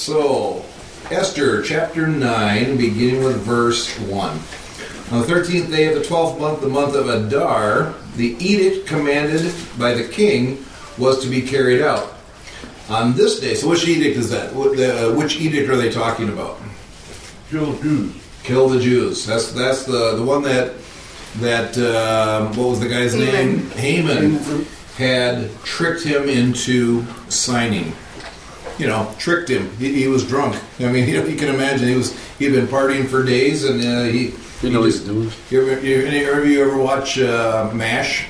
So, Esther chapter 9, beginning with verse 1. On the 13th day of the 12th month, the month of Adar, the edict commanded by the king was to be carried out. On this day, so which edict is that? What, the, uh, which edict are they talking about? Kill the Jews. Kill the Jews. That's that's the the one that that um, what was the guy's name? Haman had tricked him into signing. You know, tricked him. He, he was drunk. I mean, you, know, you can imagine he was he'd been partying for days, and uh, he. You know he what he's doing. You ever, you, any of you ever watch uh, MASH?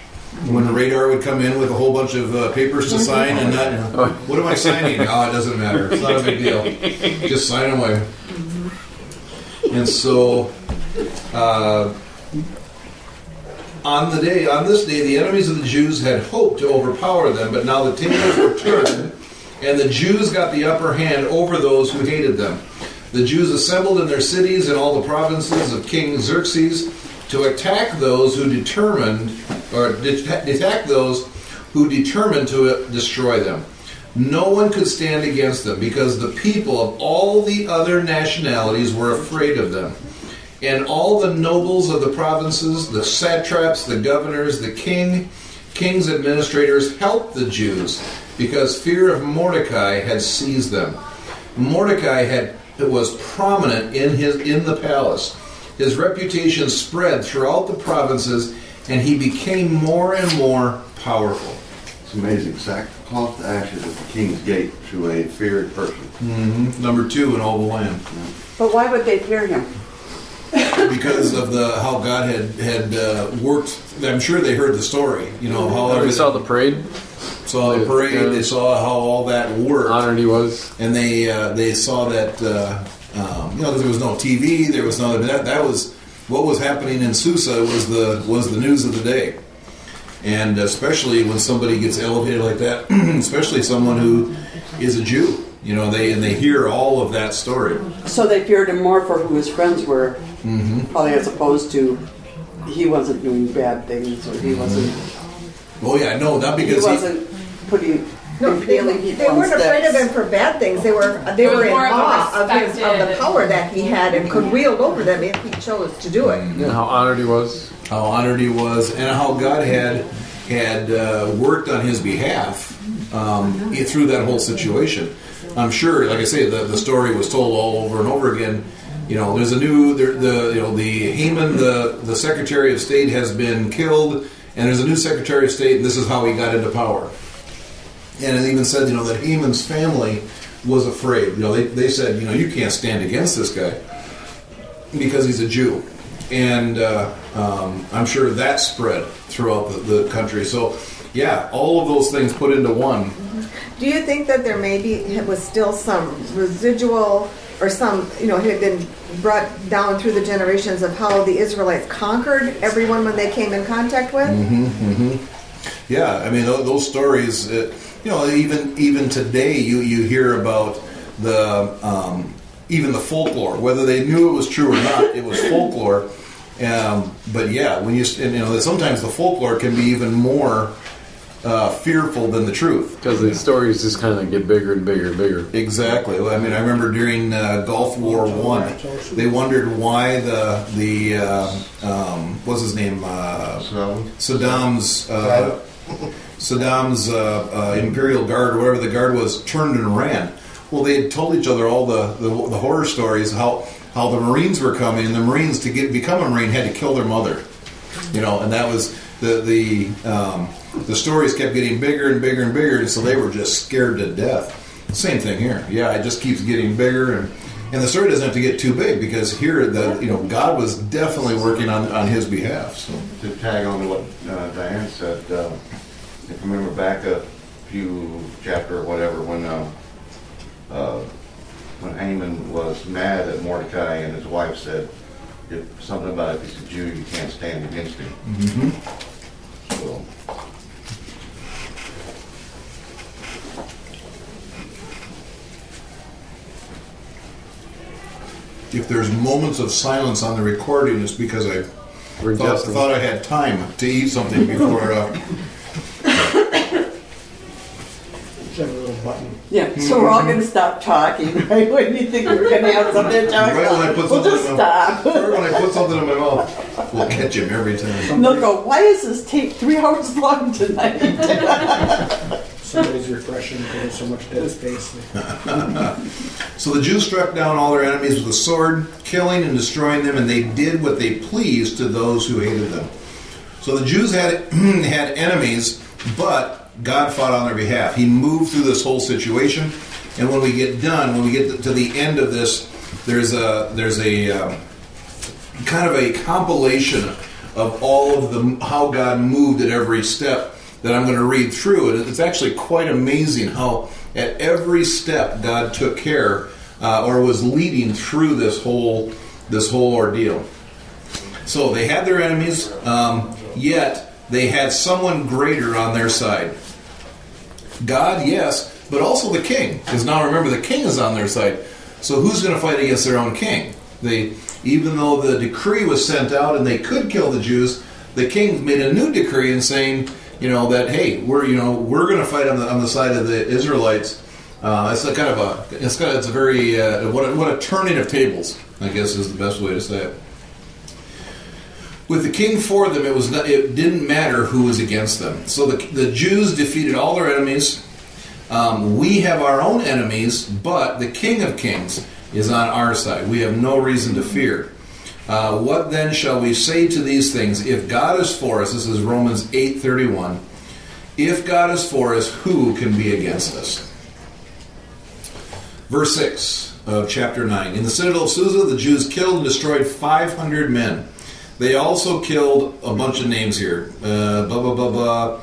When the radar would come in with a whole bunch of uh, papers to sign, and not, what am I signing? Oh, it doesn't matter. It's not a big deal. Just sign away. And so, uh, on the day, on this day, the enemies of the Jews had hoped to overpower them, but now the tables were turned, and the Jews got the upper hand over those who hated them. The Jews assembled in their cities and all the provinces of King Xerxes to attack those who determined, or attack those who determined to uh, destroy them. No one could stand against them because the people of all the other nationalities were afraid of them. And all the nobles of the provinces, the satraps, the governors, the king, king's administrators helped the Jews because fear of Mordecai had seized them. Mordecai had was prominent in his in the palace. His reputation spread throughout the provinces, and he became more and more powerful. It's amazing. Sackcloth to ashes at the king's gate to a feared person. Number two in all the land. But why would they fear him? because of the how God had had uh, worked. I'm sure they heard the story. You know how We saw the parade. Saw the parade. Yeah. They saw how all that worked, Honored he was. and they uh, they saw that uh, um, you know there was no TV. There was no that that was what was happening in Susa was the was the news of the day. And especially when somebody gets elevated like that, especially someone who is a Jew, you know, they and they hear all of that story. So they feared him more for who his friends were, Mm-hmm. probably as opposed to he wasn't doing bad things or he wasn't Oh yeah, no, not he because he, wasn't putting No, they, people they on weren't afraid of sticks. him for bad things. They were they It was were in more of a awe of his of the respected- power that he had and could wield over them if he chose to do it. And how honored he was. how honored he was, and how God had had uh, worked on his behalf um, through that whole situation. I'm sure, like I say, the, the story was told all over and over again. You know, there's a new there, the you know the Haman, the the Secretary of State has been killed, and there's a new Secretary of State, and this is how he got into power. And it even said, you know, that Haman's family was afraid. You know, they, they said, you know, you can't stand against this guy because he's a Jew. And uh, um, I'm sure that spread throughout the, the country. So, yeah, all of those things put into one. Do you think that there maybe was still some residual or some, you know, had been brought down through the generations of how the Israelites conquered everyone when they came in contact with? Mm-hmm, mm-hmm. Yeah, I mean, tho- those stories, uh, you know, even even today, you, you hear about the um, even the folklore, whether they knew it was true or not, it was folklore. Um, but yeah, when you and, you know, sometimes the folklore can be even more uh, fearful than the truth. Because the stories just kind of get bigger and bigger and bigger. Exactly. I mean, I remember during uh, Gulf War One, they wondered why the the uh, um, what's his name uh, Saddam's uh, Saddam's uh, uh, Imperial Guard or whatever the guard was turned and ran. Well, they had told each other all the, the, the horror stories how how the Marines were coming, and the Marines to get become a Marine had to kill their mother. You know, and that was the the um, the stories kept getting bigger and bigger and bigger, and so they were just scared to death. Same thing here. Yeah, it just keeps getting bigger, and and the story doesn't have to get too big because here the you know God was definitely working on on His behalf. So. to tag on to what uh, Diane said, uh, if you remember back a few chapter or whatever, when uh, uh, when Haman was mad at Mordecai and his wife said if something about if he's a Jew, you can't stand against him. So, if there's moments of silence on the recording, it's because I thought, thought I had time to eat something before. Uh, Is that a little button? Yeah. So we're all gonna stop talking, right? When you think we're gonna have something to talk Right when I about, put we'll something just in my- stop. Or when I put something in my mouth, we'll catch him every time. And they'll go, why is this tape three hours long tonight? Somebody's refreshing because there's so much dead space. So the Jews struck down all their enemies with a sword, killing and destroying them, and they did what they pleased to those who hated them. So the Jews had had enemies, but God fought on their behalf. He moved through this whole situation, and when we get done, when we get to the end of this, there's a there's a um, kind of a compilation of all of the how God moved at every step that I'm going to read through, and it's actually quite amazing how at every step God took care uh, or was leading through this whole this whole ordeal. So they had their enemies, um, yet they had someone greater on their side. God, yes, but also the king, because now remember the king is on their side. So who's going to fight against their own king? They, even though the decree was sent out and they could kill the Jews, the king made a new decree and saying, you know, that hey, we're you know we're going to fight on the on the side of the Israelites. Uh, it's a kind of a it's kind of, it's a very uh, what a, what a turning of tables, I guess is the best way to say it. With the king for them, it was it didn't matter who was against them. So the, the Jews defeated all their enemies. Um, we have our own enemies, but the King of Kings is on our side. We have no reason to fear. Uh, what then shall we say to these things? If God is for us, this is Romans eight thirty one. If God is for us, who can be against us? Verse 6 of chapter 9. In the citadel of Susa, the Jews killed and destroyed 500 men. They also killed a bunch of names here. Uh, blah, blah, blah, blah.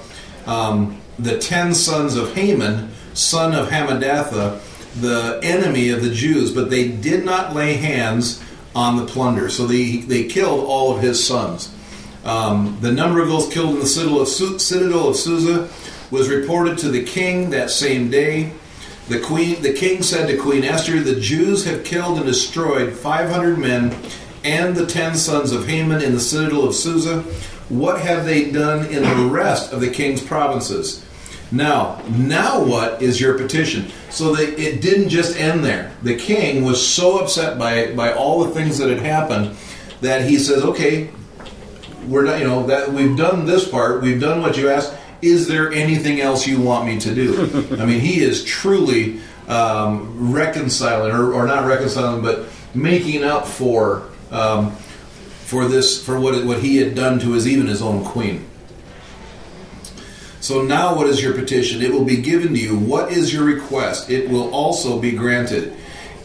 Um, the ten sons of Haman, son of Hammedatha, the enemy of the Jews, but they did not lay hands on the plunder. So they, they killed all of his sons. Um, the number of those killed in the citadel of, citadel of Susa was reported to the king that same day. The queen, the king said to Queen Esther, "The Jews have killed and destroyed 500 men and the ten sons of Haman in the citadel of Susa. What have they done in the rest of the king's provinces?" Now, now what is your petition? So they, it didn't just end there. The king was so upset by by all the things that had happened that he says, "Okay, we're not, you know, that we've done this part, we've done what you asked. Is there anything else you want me to do? I mean, he is truly um, reconciling, or, or not reconciling, but making up for um, for this for what what he had done to his even his own queen. So now, what is your petition? It will be given to you. What is your request? It will also be granted.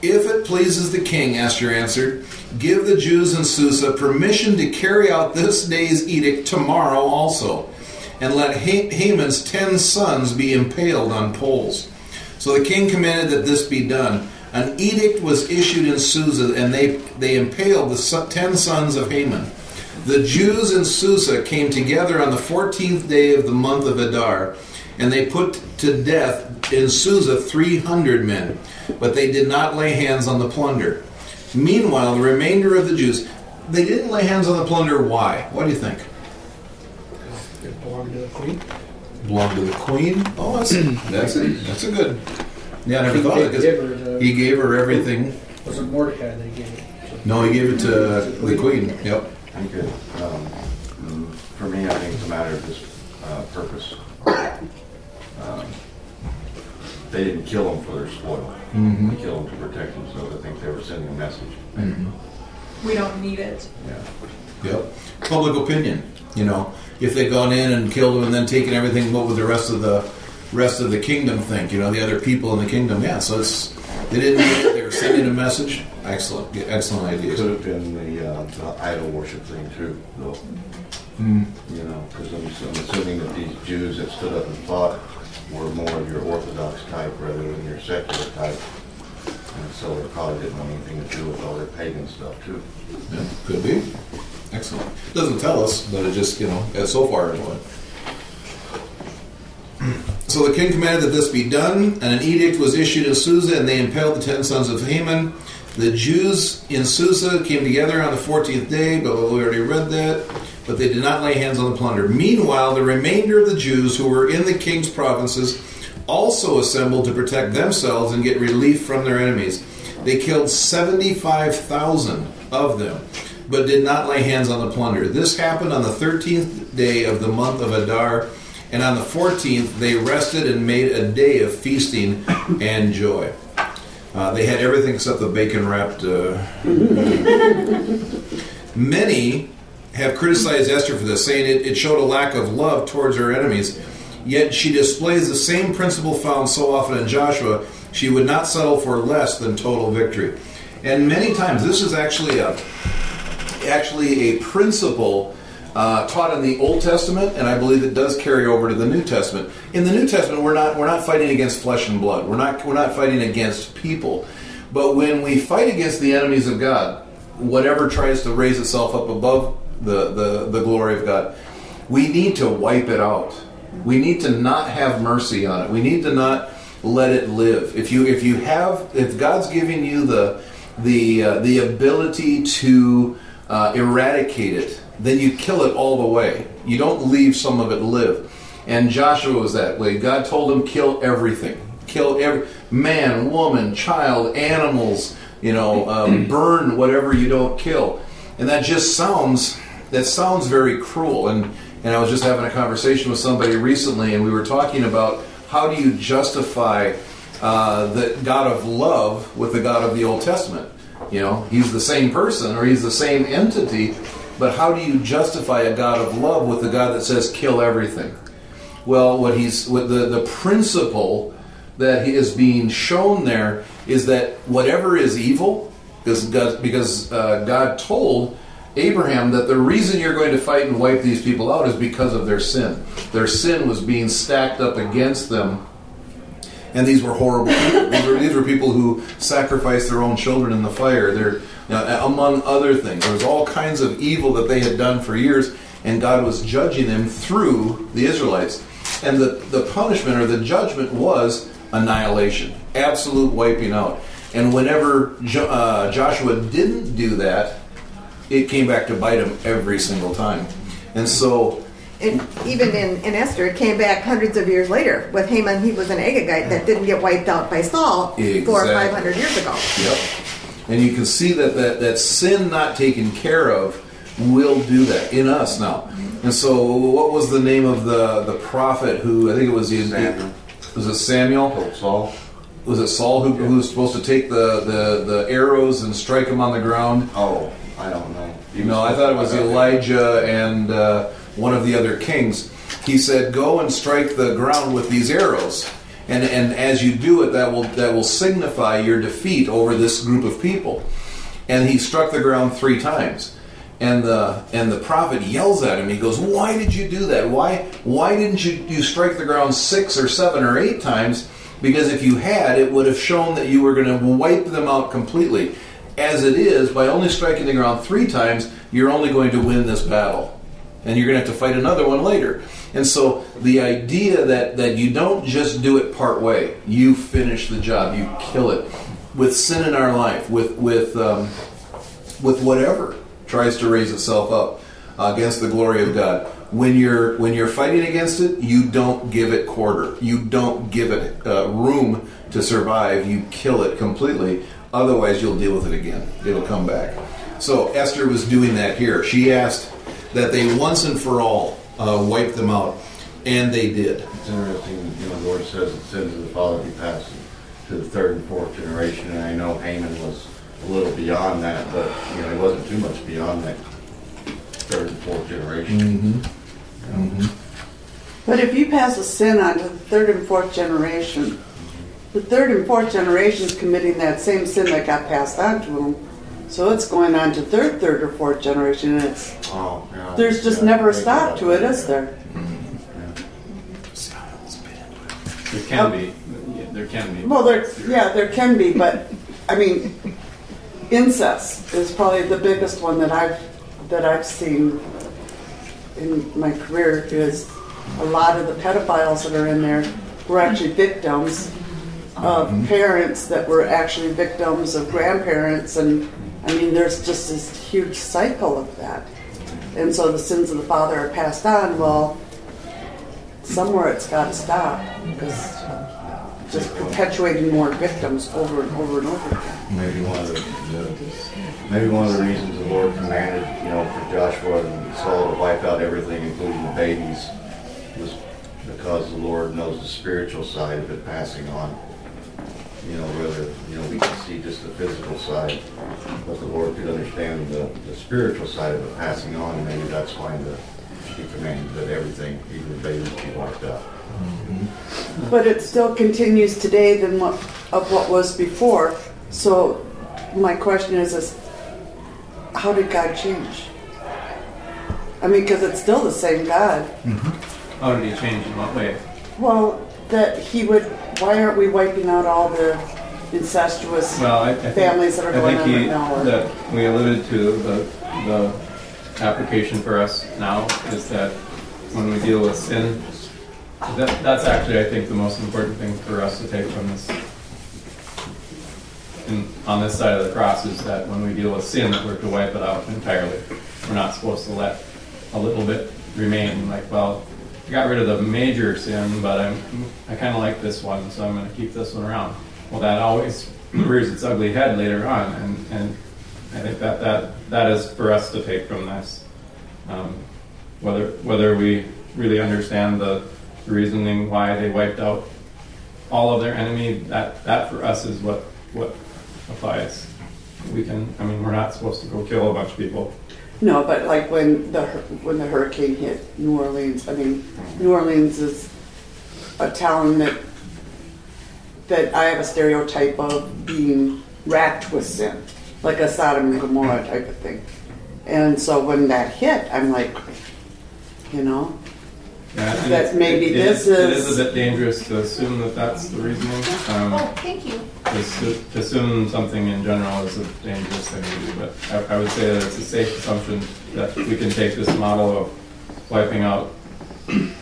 If it pleases the king, Esther answered, give the Jews in Susa permission to carry out this day's edict tomorrow also, and let Haman's ten sons be impaled on poles. So the king commanded that this be done. An edict was issued in Susa, and they, they impaled the ten sons of Haman. The Jews in Susa came together on the 14th day of the month of Adar, and they put to death in Susa 300 men, but they did not lay hands on the plunder. Meanwhile, the remainder of the Jews, they didn't lay hands on the plunder. Why? What do you think? It belonged to the queen. Belonged to the queen? Oh, that's that's a, that's a good. Yeah, I never thought of it. 'cause Gave her the- He gave her everything. Was it Mordecai that he gave it? to? No, he gave it to the queen. Yep. I think it, um, mm, for me, I think it's a matter of just, uh, purpose. Um, They didn't kill them for their spoil. They killed them to protect themselves. I think they were sending a message. We don't need it. Yeah. Yep. Public opinion. You know, if they'd gone in and killed him and then taken everything, what would the rest of the rest of the kingdom think? You know, the other people in the kingdom. Yeah. So it's they didn't. need it. They were sending a message. Excellent. Yeah, Excellent It ideas. could have been the, uh, the idol worship thing too, though. Mm. You know, because I'm, I'm assuming that these Jews that stood up and fought were more of your Orthodox type rather than your secular type. And so they probably didn't want anything to do with all their pagan stuff too. Yeah, could be. Excellent. Doesn't tell us, but it just you know, so far would. So the king commanded that this be done, and an edict was issued in Susa, and they impaled the ten sons of Haman. The Jews in Susa came together on the fourteenth day, but we already read that. But they did not lay hands on the plunder. Meanwhile, the remainder of the Jews who were in the king's provinces also assembled to protect themselves and get relief from their enemies. They killed 75,000 of them, but did not lay hands on the plunder. This happened on the 13th day of the month of Adar, and on the 14th they rested and made a day of feasting and joy. Uh, they had everything except the bacon wrapped. Uh, Many have criticized Esther for this, saying it, it showed a lack of love towards her enemies. Yet she displays the same principle found so often in Joshua. She would not settle for less than total victory. And many times, this is actually a actually a principle uh, taught in the Old Testament, and I believe it does carry over to the New Testament. In the New Testament, we're not we're not fighting against flesh and blood. We're not we're not fighting against people. But when we fight against the enemies of God, whatever tries to raise itself up above the, the, the glory of God, we need to wipe it out. We need to not have mercy on it. We need to not let it live. If you if you have if God's giving you the the uh, the ability to uh, eradicate it, then you kill it all the way. You don't leave some of it live. And Joshua was that way. God told him kill everything, kill every man, woman, child, animals. You know, um, burn whatever you don't kill. And that just sounds that sounds very cruel. And and I was just having a conversation with somebody recently, and we were talking about how do you justify uh, the God of love with the God of the Old Testament? You know, he's the same person or he's the same entity, but how do you justify a God of love with the God that says kill everything? Well, what he's what the the principle that is being shown there is that whatever is evil, because God, because uh, God told Abraham that the reason you're going to fight and wipe these people out is because of their sin. Their sin was being stacked up against them. And these were horrible people. These were, these were people who sacrificed their own children in the fire. They're, among other things. There was all kinds of evil that they had done for years, and God was judging them through the Israelites. And the, the punishment or the judgment was annihilation, absolute wiping out. And whenever jo- uh, Joshua didn't do that, it came back to bite him every single time. And so, And even in, in Esther, it came back hundreds of years later with Haman. He was an Agagite that didn't get wiped out by Saul four or five hundred years ago. yep. And you can see that, that that sin not taken care of will do that in us now. And so, what was the name of the the prophet who I think it was Samuel. Was it Samuel? Told Saul. Was it Saul who, who was supposed to take the, the, the arrows and strike them on the ground? Oh, I don't know. He No, I thought it was Elijah and uh, one of the other kings. He said, "Go and strike the ground with these arrows, and and as you do it, that will that will signify your defeat over this group of people." And he struck the ground three times, and the and the prophet yells at him. He goes, "Why did you do that? Why why didn't you you strike the ground six or seven or eight times?" Because if you had, it would have shown that you were going to wipe them out completely. As it is, by only striking the ground three times, you're only going to win this battle. And you're going to have to fight another one later. And so the idea that, that you don't just do it part way, you finish the job, you kill it. With sin in our life, with, with, um, with whatever tries to raise itself up uh, against the glory of God. When you're when you're fighting against it, you don't give it quarter. You don't give it uh, room to survive. You kill it completely. Otherwise, you'll deal with it again. It'll come back. So Esther was doing that here. She asked that they once and for all uh, wipe them out, and they did. It's interesting, you know, the Lord says the sins of the father be passed to the third and fourth generation, and I know Haman was a little beyond that, but, you know, he wasn't too much beyond that third and fourth generation. But if you pass a sin on to the third and fourth generation, the third and fourth generation is committing that same sin that got passed on to them. So it's going on to third, third, or fourth generation, and it's Oh, yeah. there's just Yeah, never a stop to it, is there? There can be, yeah, there can be. Well, there, yeah, there can be, but I mean, incest is probably the biggest one that I've that I've seen in my career. Is a lot of the pedophiles that are in there were actually victims of parents that were actually victims of grandparents, and I mean, there's just this huge cycle of that. And so the sins of the father are passed on. Well, somewhere it's got to stop because just perpetuating more victims over and over and over again. Maybe one of the, the, maybe one of the reasons the Lord commanded, you know, for Joshua and Saul to wipe out everything, including the babies, was because the Lord knows the spiritual side of it passing on. You know, whether, you know, we can see just the physical side, but the Lord could understand the, the spiritual side of it passing on, and maybe that's why the, he commanded that everything, even the babies, be wiped out. Mm-hmm. But it still continues today than what, of what was before. So my question is, is how did God change? I mean, because it's still the same God. Mm-hmm. How did he change in what way? Well, that he would, why aren't we wiping out all the incestuous Well, I, I think, families that are I going think on he, right now? or- that we alluded to the, the application for us now is that when we deal with sin, that, that's actually, I think, the most important thing for us to take from this. In, on this side of the cross is that when we deal with sin, that we're to wipe it out entirely. We're not supposed to let a little bit remain, like, well, got rid of the major sin, but I'm, I kind of like this one, so I'm going to keep this one around. Well, that always rears its ugly head later on, and, and I think that, that that is for us to take from this. Um, whether whether we really understand the reasoning why they wiped out all of their enemy, that that for us is what what applies. We can, I mean, we're not supposed to go kill a bunch of people. No, but like when the hur- when the hurricane hit New Orleans, I mean, New Orleans is a town that that I have a stereotype of being racked with sin, like a Sodom and Gomorrah type of thing. And so when that hit, I'm like, you know, Yeah, That it's- maybe it this It is- is a bit dangerous to assume that that's the reasoning. Um, Oh, thank you. to assu- to assume something in general is a dangerous thing to do, but I, I would say that it's a safe assumption that we can take this model of wiping out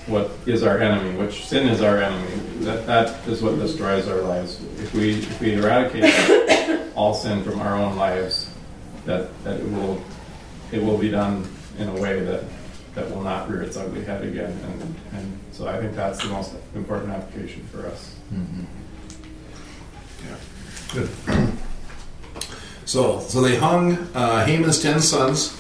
what is our enemy, which sin is our enemy. That that is what destroys our lives. If we if we eradicate all sin from our own lives, that that it will it will be done in a way that that will not rear its ugly head again. And and so I think that's the most important application for us. Yeah. Good. So, so they hung uh, Haman's ten sons,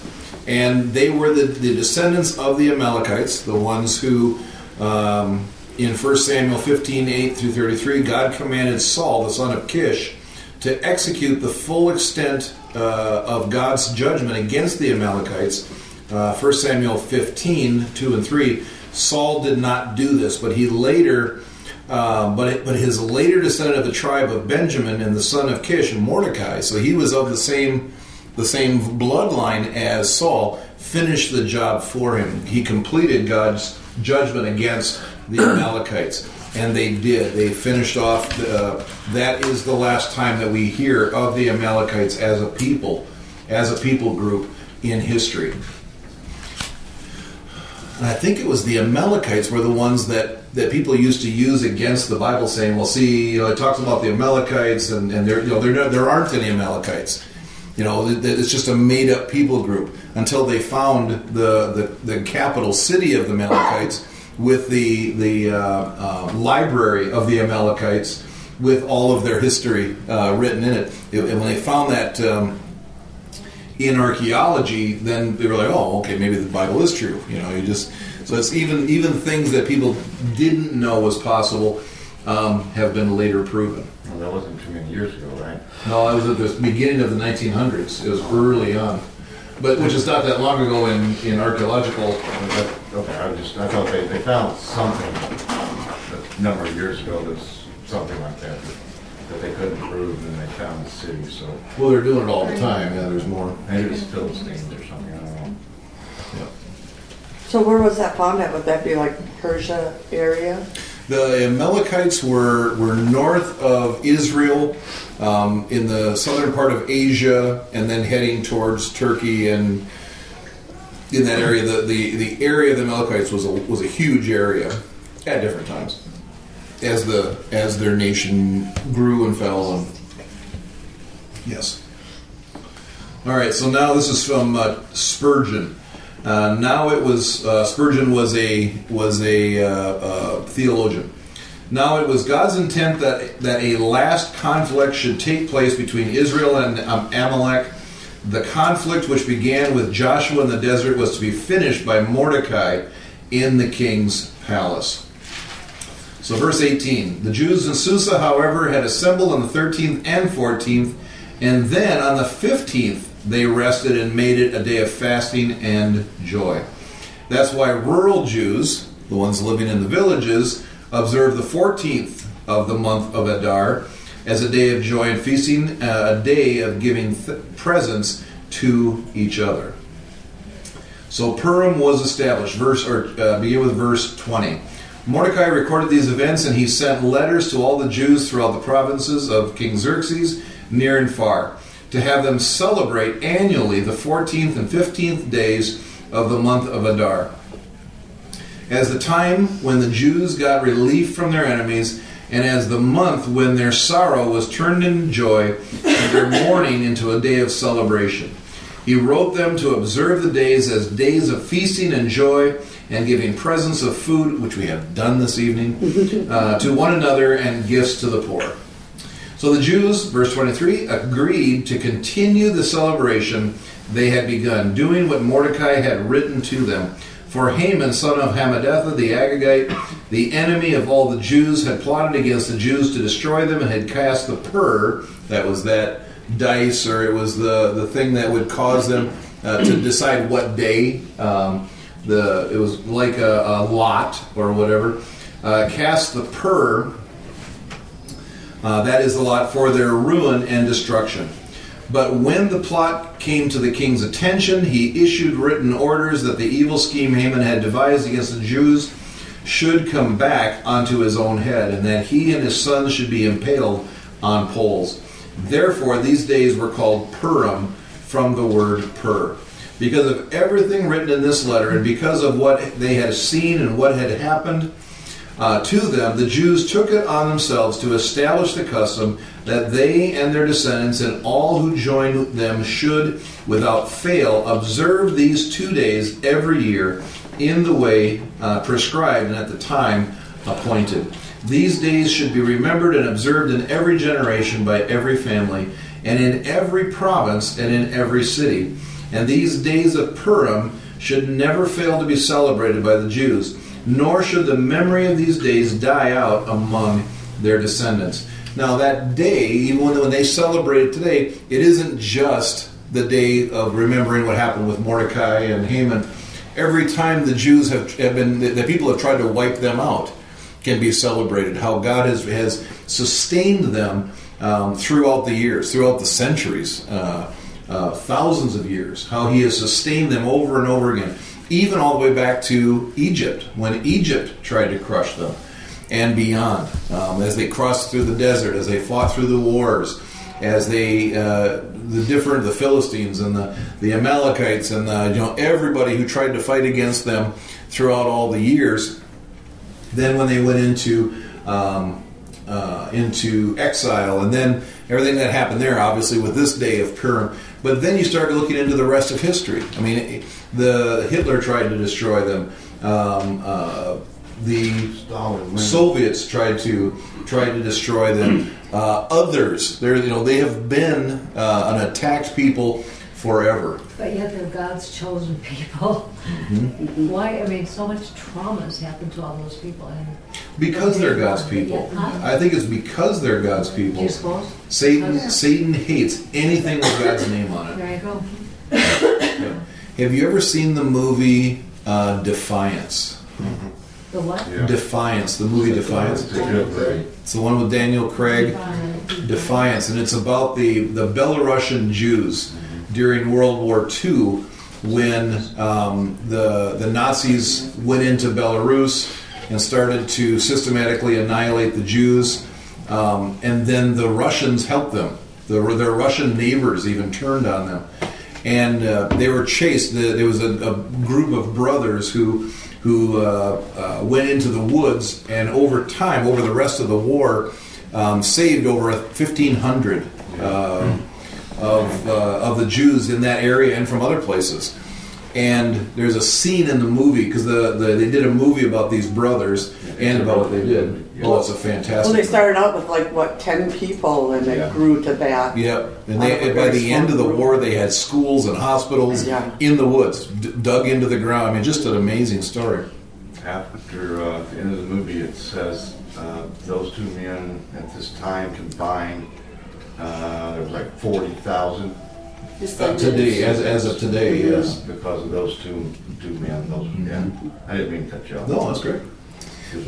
and they were the, the descendants of the Amalekites, the ones who, um, in 1 Samuel 15, 8 through 33, God commanded Saul, the son of Kish, to execute the full extent uh, of God's judgment against the Amalekites. Uh, 1 Samuel 15, 2 and 3. Saul did not do this, but he later uh, but it, but his later descendant of the tribe of Benjamin and the son of Kish, and Mordecai, so he was of the same the same bloodline as Saul, finished the job for him. He completed God's judgment against the Amalekites, and they did. They finished off. The, that is the last time that we hear of the Amalekites as a people, as a people group in history. And I think it was the Amalekites were the ones that, that people used to use against the Bible, saying, "Well, see, you know, it talks about the Amalekites, and, and there, you know, there, there aren't any Amalekites. You know, it's just a made up people group." Until they found the, the, the capital city of the Amalekites with the the uh, uh, library of the Amalekites with all of their history uh, written in it. And when they found that. Um, in archaeology, then they were like, oh, okay, maybe the Bible is true. You know, you just so it's even even things that people didn't know was possible um, have been later proven. Well, that wasn't too many years ago, right? No, I was at the beginning of the 1900s. It was early on, but which is not that long ago in in archaeological. That- Okay, I just, I thought they, they found something a number of years ago that's something like that, that- that they couldn't prove, and then they found the city, so Well, they're doing it all the time. Yeah, there's more. maybe it's Philistines or something, I don't know. So where was that found at? Would that be like Persia area? The Amalekites were were north of Israel, um, in the southern part of Asia, and then heading towards Turkey and in that area. The, the, the area of the Amalekites was a, was a huge area at different times as the as their nation grew and fell. And yes. All right. So now this is from uh, Spurgeon. Uh, now it was uh, Spurgeon was a was a uh, uh, theologian. Now it was God's intent that, that a last conflict should take place between Israel and um, Amalek. The conflict, which began with Joshua in the desert, was to be finished by Mordecai in the king's palace. So, verse 18 The Jews in Susa, however, had assembled on the 13th and 14th, and then on the 15th they rested and made it a day of fasting and joy. That's why rural Jews, the ones living in the villages, observe the 14th of the month of Adar as a day of joy and feasting, uh, a day of giving th- presents to each other. So Purim was established. Verse or uh, begin with verse 20. Mordecai recorded these events, and he sent letters to all the Jews throughout the provinces of King Xerxes, near and far, to have them celebrate annually the 14th and 15th days of the month of Adar, as the time when the Jews got relief from their enemies, and as the month when their sorrow was turned into joy, and their mourning into a day of celebration. He wrote them to observe the days as days of feasting and joy, and giving presents of food, which we have done this evening, uh, to one another, and gifts to the poor. So the Jews, verse 23, agreed to continue the celebration they had begun, doing what Mordecai had written to them. For Haman, son of Hammedatha the Agagite, the enemy of all the Jews, had plotted against the Jews to destroy them and had cast the pur, that was that dice, or it was the, the thing that would cause them uh, to decide what day. Um, the It was like a, a lot or whatever. Uh, cast the pur, uh, that is the lot for their ruin and destruction. But when the plot came to the king's attention, he issued written orders that the evil scheme Haman had devised against the Jews should come back onto his own head, and that he and his sons should be impaled on poles. Therefore, these days were called Purim from the word pur. Because of everything written in this letter, and because of what they had seen and what had happened, uh, to them, the Jews took it on themselves to establish the custom that they and their descendants and all who join them should, without fail, observe these two days every year in the way uh, prescribed and at the time appointed. These days should be remembered and observed in every generation by every family, and in every province and in every city. And these days of Purim should never fail to be celebrated by the Jews nor should the memory of these days die out among their descendants. Now, that day, even when they celebrate it today, it isn't just the day of remembering what happened with Mordecai and Haman. Every time the Jews have, have been, the people have tried to wipe them out, can be celebrated. How God has, has sustained them um, throughout the years, throughout the centuries, uh, uh, thousands of years. How He has sustained them over and over again even all the way back to Egypt, when Egypt tried to crush them, and beyond, um, as they crossed through the desert, as they fought through the wars, as they uh, the different the Philistines and the the Amalekites and the, you know everybody who tried to fight against them throughout all the years. Then when they went into um, uh, into exile, and then everything that happened there, obviously with this day of Purim. But then you start looking into the rest of history. I mean, the Hitler tried to destroy them. Um, uh, the Stalin, Soviets tried to tried to destroy them. Uh, others, they you know they have been uh, an attacked people forever. But yet they're God's chosen people. Mm-hmm. Why? I mean, so much trauma has happened to all those people. And Because they're God's people. I think it's because they're God's do people. you suppose? Satan Okay. Satan hates anything with God's name on it. There you go. Yeah. Have you ever seen the movie uh, Defiance? The what? Yeah. Defiance, the movie Defiance. Right. It's the one with Daniel Craig. Defiance, and it's about the, the Belarusian Jews during World War II when um, the, the Nazis went into Belarus and started to systematically annihilate the Jews. Um, and then the Russians helped them. The, their Russian neighbors even turned on them. And uh, they were chased. There was a, a group of brothers who, who uh, uh, went into the woods, and over time, over the rest of the war, um, saved over 1,500 um, of, uh, of the Jews in that area and from other places. And there's a scene in the movie because the, the, they did a movie about these brothers, and about what they did. Yeah. Oh, it's a fantastic. Well, they started out with like, what, 10 people and Yeah. it grew to that. Yep, and they, and by the end of the war, they had schools and hospitals Yeah. in the woods, d- dug into the ground. I mean, just an amazing story. After uh, the end of the movie, it says uh, those two men at this time combined, uh, there was like forty thousand. Uh, today, as, as of today, yes. Because of those two, two men, those, yeah. I didn't mean to cut you off. No, that's great.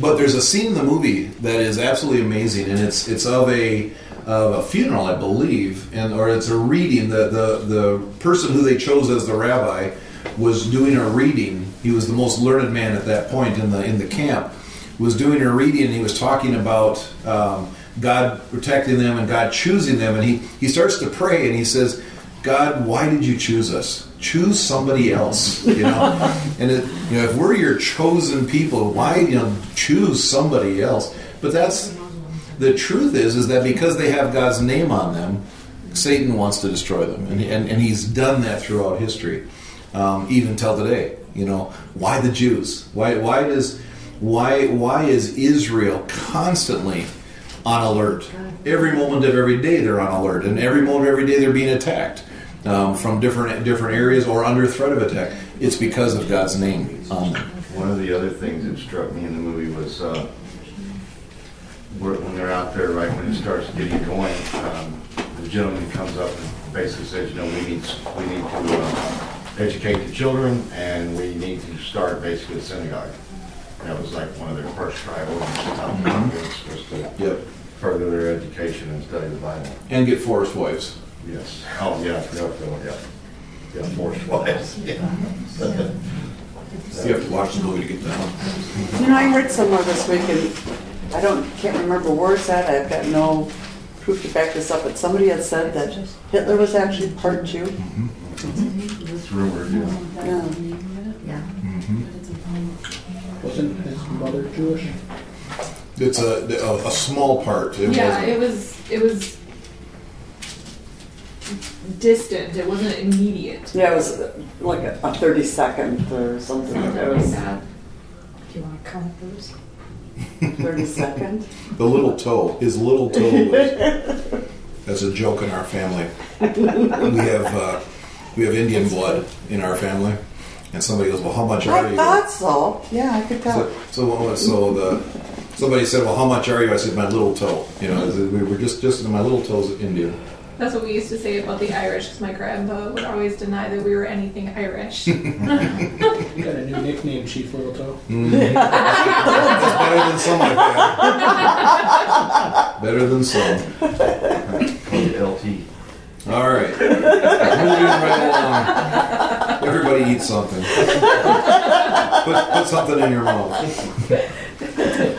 But there's a scene in the movie that is absolutely amazing, and it's it's of a of a funeral, I believe, and or it's a reading. The the the person who they chose as the rabbi was doing a reading. He was the most learned man at that point in the in the camp. Was doing a reading, and he was talking about um, God protecting them and God choosing them, and he he starts to pray, and he says. God, why did you choose us? Choose somebody else, you know. and it, you know, if we're your chosen people, why you know choose somebody else? But that's the truth is is that because they have God's name on them, Satan wants to destroy them, and and, and he's done that throughout history, um, even till today. You know, why the Jews? Why why does why why is Israel constantly on alert? Every moment of every day they're on alert, and every moment of every day they're being attacked um, from different different areas or under threat of attack. It's because of God's name on them. One of the other things that struck me in the movie was uh, when they're out there, right when it starts getting going, um, the gentleman comes up and basically says, you know, we need, we need to uh, educate the children and we need to start basically a synagogue. That was like one of their first was to Yep, further their education and study the Bible. and get forest wives. Yes. Oh, yeah, yeah, yeah. Yeah, forced wives, yeah. You have to watch the movie to get that. You know, I heard somewhere this week, and I don't, can't remember where it's at, I've got no proof to back this up, but somebody had said that Hitler was actually part Jew. Mm-hmm. It's rumored, yeah. Yeah. Yeah. Mm-hmm. Wasn't his mother Jewish? It's a, a, a small part. It Yeah, wasn't- it was, it was distant, it wasn't immediate. Yeah, it was uh, like a a 30 second or something. It Something like was that. Do you want to count those? 30 second. The little toe, his little toe was. That's a joke in our family. We have uh, we have Indian blood in our family, and somebody goes, "Well, how much are I you?" thought so. Yeah, I could tell. So, so, so the somebody said, "Well, how much are you?" I said, "My little toe." You know, we were just just my little toe's Indian. That's what we used to say about the Irish, because my grandpa would always deny that we were anything Irish. You got a new nickname, Chief Little Toe. Mm. That's better than some I've had. Better than some. LT. All right. Moving right along. Everybody eat something. Put, put something in your mouth.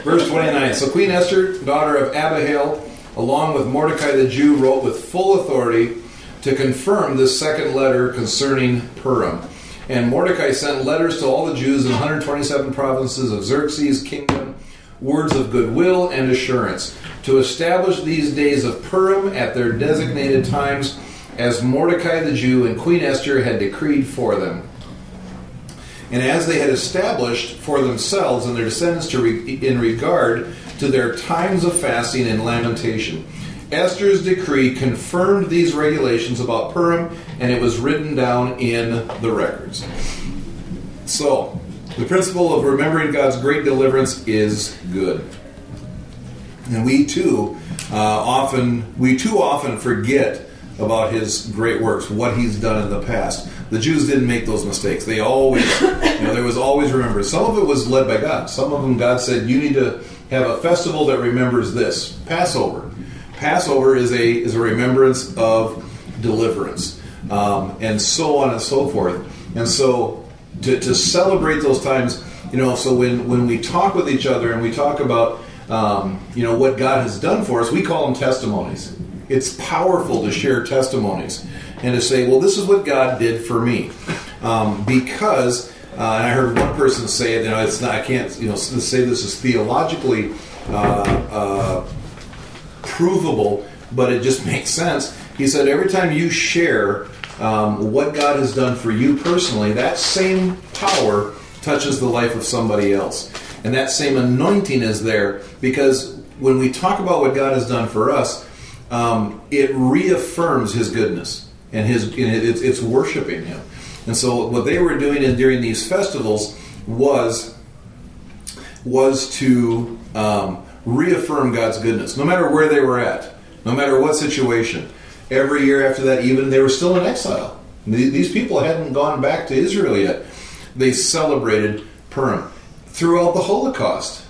Verse 29. So Queen Esther, daughter of Abihail, along with Mordecai the Jew, wrote with full authority to confirm this second letter concerning Purim. And Mordecai sent letters to all the Jews in 127 provinces of Xerxes' kingdom, words of goodwill and assurance, to establish these days of Purim at their designated times, as Mordecai the Jew and Queen Esther had decreed for them. And as they had established for themselves and their descendants to re- in regard to their times of fasting and lamentation. Esther's decree confirmed these regulations about Purim, and it was written down in the records. So, the principle of remembering God's great deliverance is good. And we too uh, often we too often forget about his great works, what he's done in the past. The Jews didn't make those mistakes. They always, you know, there was always remembrance. Some of it was led by God. Some of them God said, "You need to have a festival that remembers this Passover." Passover is a is a remembrance of deliverance, um, and so on and so forth. And so, to, to celebrate those times, you know, so when when we talk with each other and we talk about um, you know what God has done for us, we call them testimonies. It's powerful to share testimonies and to say, "Well, this is what God did for me," um, because. Uh, and I heard one person say, you know, it's not. I can't, you know, say this is theologically uh, uh, provable, but it just makes sense. He said, every time you share um, what God has done for you personally, that same power touches the life of somebody else. And that same anointing is there because when we talk about what God has done for us, um, it reaffirms His goodness and His and it's, it's worshiping Him. And so what they were doing in, during these festivals was was to um, reaffirm God's goodness, no matter where they were at, no matter what situation. Every year after that, even they were still in exile. These people hadn't gone back to Israel yet. They celebrated Purim throughout the Holocaust.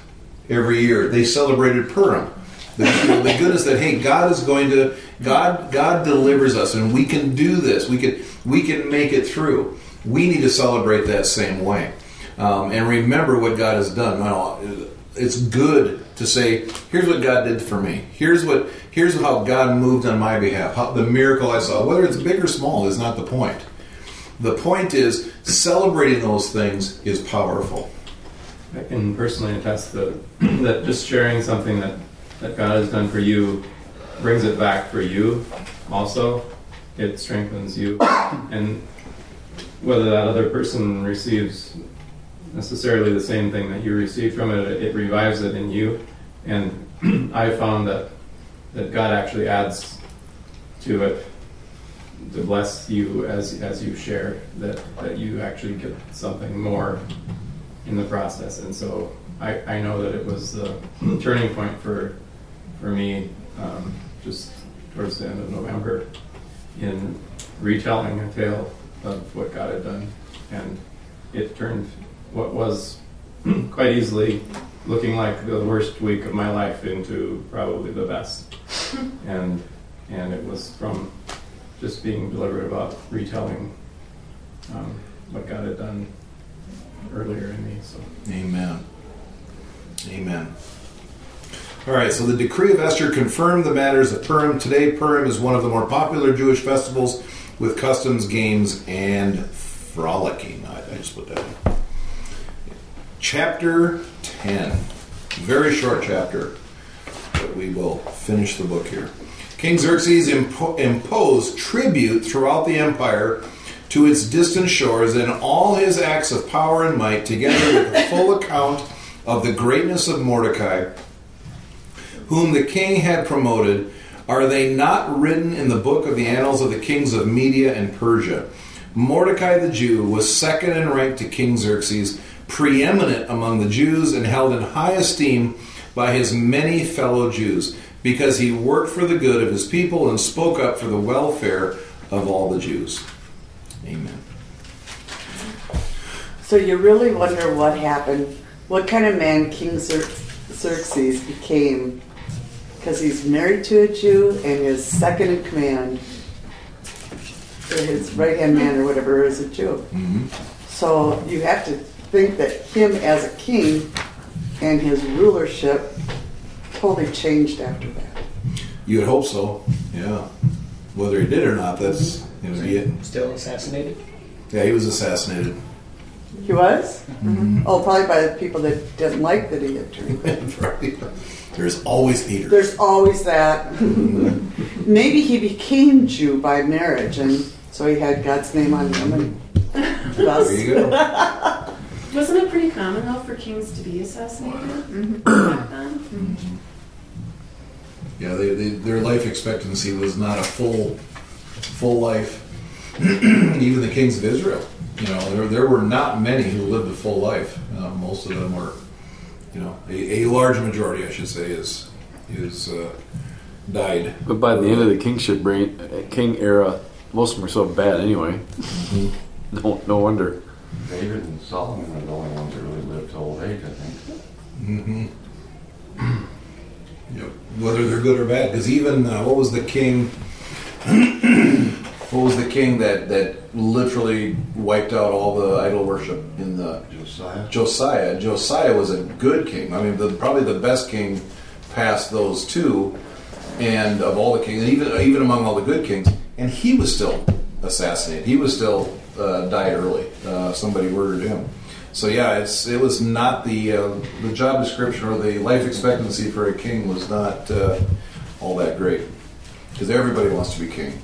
Every year they celebrated Purim. The, the goodness that hey, God is going to God God delivers us, and we can do this. We can we can make it through. We need to celebrate that same way, um, and remember what God has done. Now, it's good to say, "Here's what God did for me. Here's what here's how God moved on my behalf. How, the miracle I saw, whether it's big or small, is not the point. The point is celebrating those things is powerful. I can personally attest that, that just sharing something that, that God has done for you brings it back for you also. It strengthens you. And whether that other person receives necessarily the same thing that you received from it, it revives it in you. And I found that, that God actually adds to it to bless you as, as you share, that, that you actually get something more in the process. And so I, I know that it was the turning point for, for me um, just towards the end of November in retelling a tale of what God had done. And it turned what was quite easily looking like the worst week of my life into probably the best. and and it was from just being deliberate about retelling um, what God had done earlier in me. So Amen. Amen. All right, so the decree of Esther confirmed the matters of Purim. Today, Purim is one of the more popular Jewish festivals with customs, games, and frolicking. I, I just put that in. Chapter 10. Very short chapter, but we will finish the book here. King Xerxes impo- imposed tribute throughout the empire to its distant shores, and all his acts of power and might, together with a full account of the greatness of Mordecai, whom the king had promoted, are they not written in the book of the annals of the kings of Media and Persia? Mordecai the Jew was second in rank to King Xerxes, preeminent among the Jews, and held in high esteem by his many fellow Jews, because he worked for the good of his people and spoke up for the welfare of all the Jews. Amen. So you really wonder what happened, what kind of man King Xer- Xerxes became, because he's married to a Jew and his second in command, his right hand man or whatever, is a Jew. Mhm. So you have to think that him as a king and his rulership totally changed after that. You would hope so, yeah. Whether he did or not, that's you know, he, Still assassinated? yeah, he was assassinated. He was? Oh, probably by the people that didn't like that he had turned. Right. There's always haters. There's always that. Maybe he became Jew by marriage, and so he had God's name on him. And thus, There you go. Wasn't it pretty common though for kings to be assassinated back then? Yeah, they, they, their life expectancy was not a full, full life. Even the kings of Israel, you know, there, there were not many who lived a full life. Uh, most of them were, you know, a, a large majority, I should say, is is uh, died. But by the end of the kingship reign, king era, most of them were so bad anyway. No, no wonder. David and Solomon are the only ones that really lived to old age, I think. Mm-hmm. Yep. Whether they're good or bad, because even uh, what was the king? What was the king that that literally wiped out all the idol worship in the Josiah. Josiah. Josiah was a good king. I mean, the, probably the best king past those two, and of all the kings, even even among all the good kings, and he was still assassinated. He was still uh, died early. Uh, somebody murdered him. So yeah, it's it was not the uh, the job description or the life expectancy for a king was not uh, all that great because everybody wants to be king.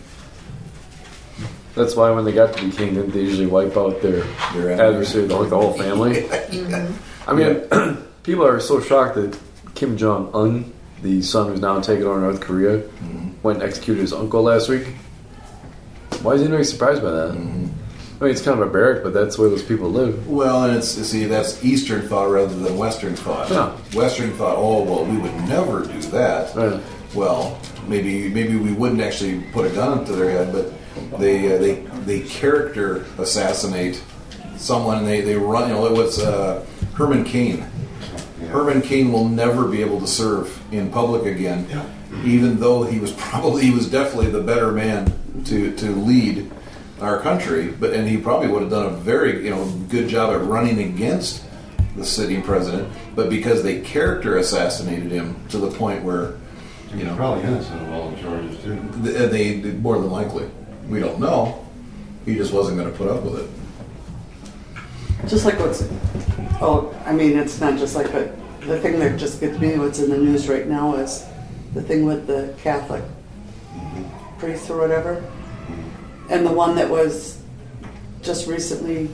That's why when they got to be king, didn't they usually wipe out their Their adversary, the, like the whole family? I mean, People are so shocked that Kim Jong Un, the son who's now taking over North Korea, mm-hmm. went and executed his uncle last week. Why is anybody surprised by that? Mm-hmm. I mean, it's kind of barbaric, but that's where those people live. Well, and it's see that's Eastern thought rather than Western thought. Yeah. Western thought, oh well, we would never do that. Right. Well, maybe maybe we wouldn't actually put a gun to their head, but they uh, they they character assassinate someone. And they they run. You know, it was uh, Herman Cain. Herman Cain will never be able to serve in public again, even though he was probably he was definitely the better man to to lead our country. But and he probably would have done a very you know good job at running against the sitting president. But because they character assassinated him to the point where He was probably innocent of all the charges too. th- they, they more than likely we don't know. He just wasn't going to put up with it. Just like what's, oh, I mean, it's not just like, but the thing that just gets me, what's in the news right now is the thing with the Catholic priest or whatever. Mm-hmm. And the one that was just recently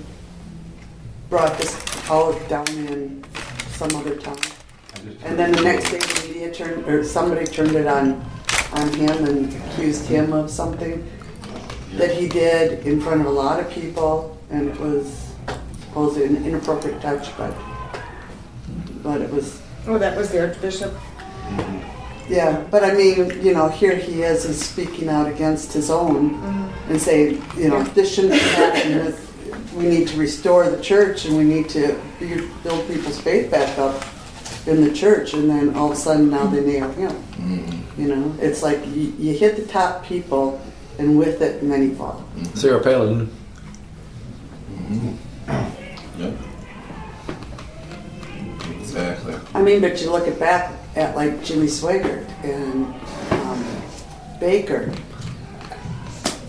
brought this out down in some other town. And then the next day the media turned, or somebody turned it on, on him and accused him of something that he did in front of a lot of people, and it was supposedly an inappropriate touch, but, but it was, Oh, that was the Archbishop. Mm-hmm. yeah, but I mean, you know, here he is, he's speaking out against his own mm-hmm. and saying, you know, this shouldn't be happening, This- we need to restore the church and we need to be- build people's faith back up in the church, and then all of a sudden now they nail him. Mm-hmm. You know, it's like you, you hit the top people, and with it, many fall. Mm-hmm. Sarah Palin. Mm-hmm. Yep. Exactly. I mean, but you look at back at like Jimmy Swaggart and um, Bakker.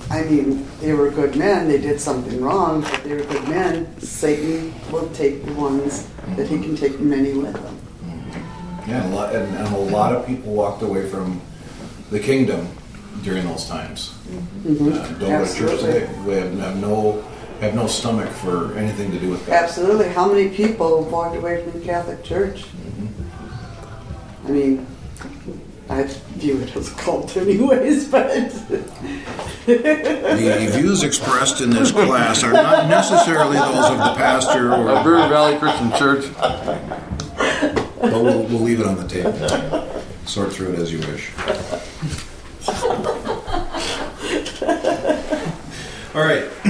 I mean, they were good men. They did something wrong, but they were good men. Satan will take the ones that he can take many with him. Mm-hmm. Yeah, and a lot, and, and a lot of people walked away from the kingdom during those times. Mhm. Uh, don't go to church Absolutely. today. We have, have no have no stomach for anything to do with that. Absolutely. How many people walked away from the Catholic Church? I mean, I view it as a cult, anyways. But The views expressed in this class are not necessarily those of the pastor or. Bird Valley Christian Church. But we'll, we'll leave it on the table. Sort through it as you wish. All right,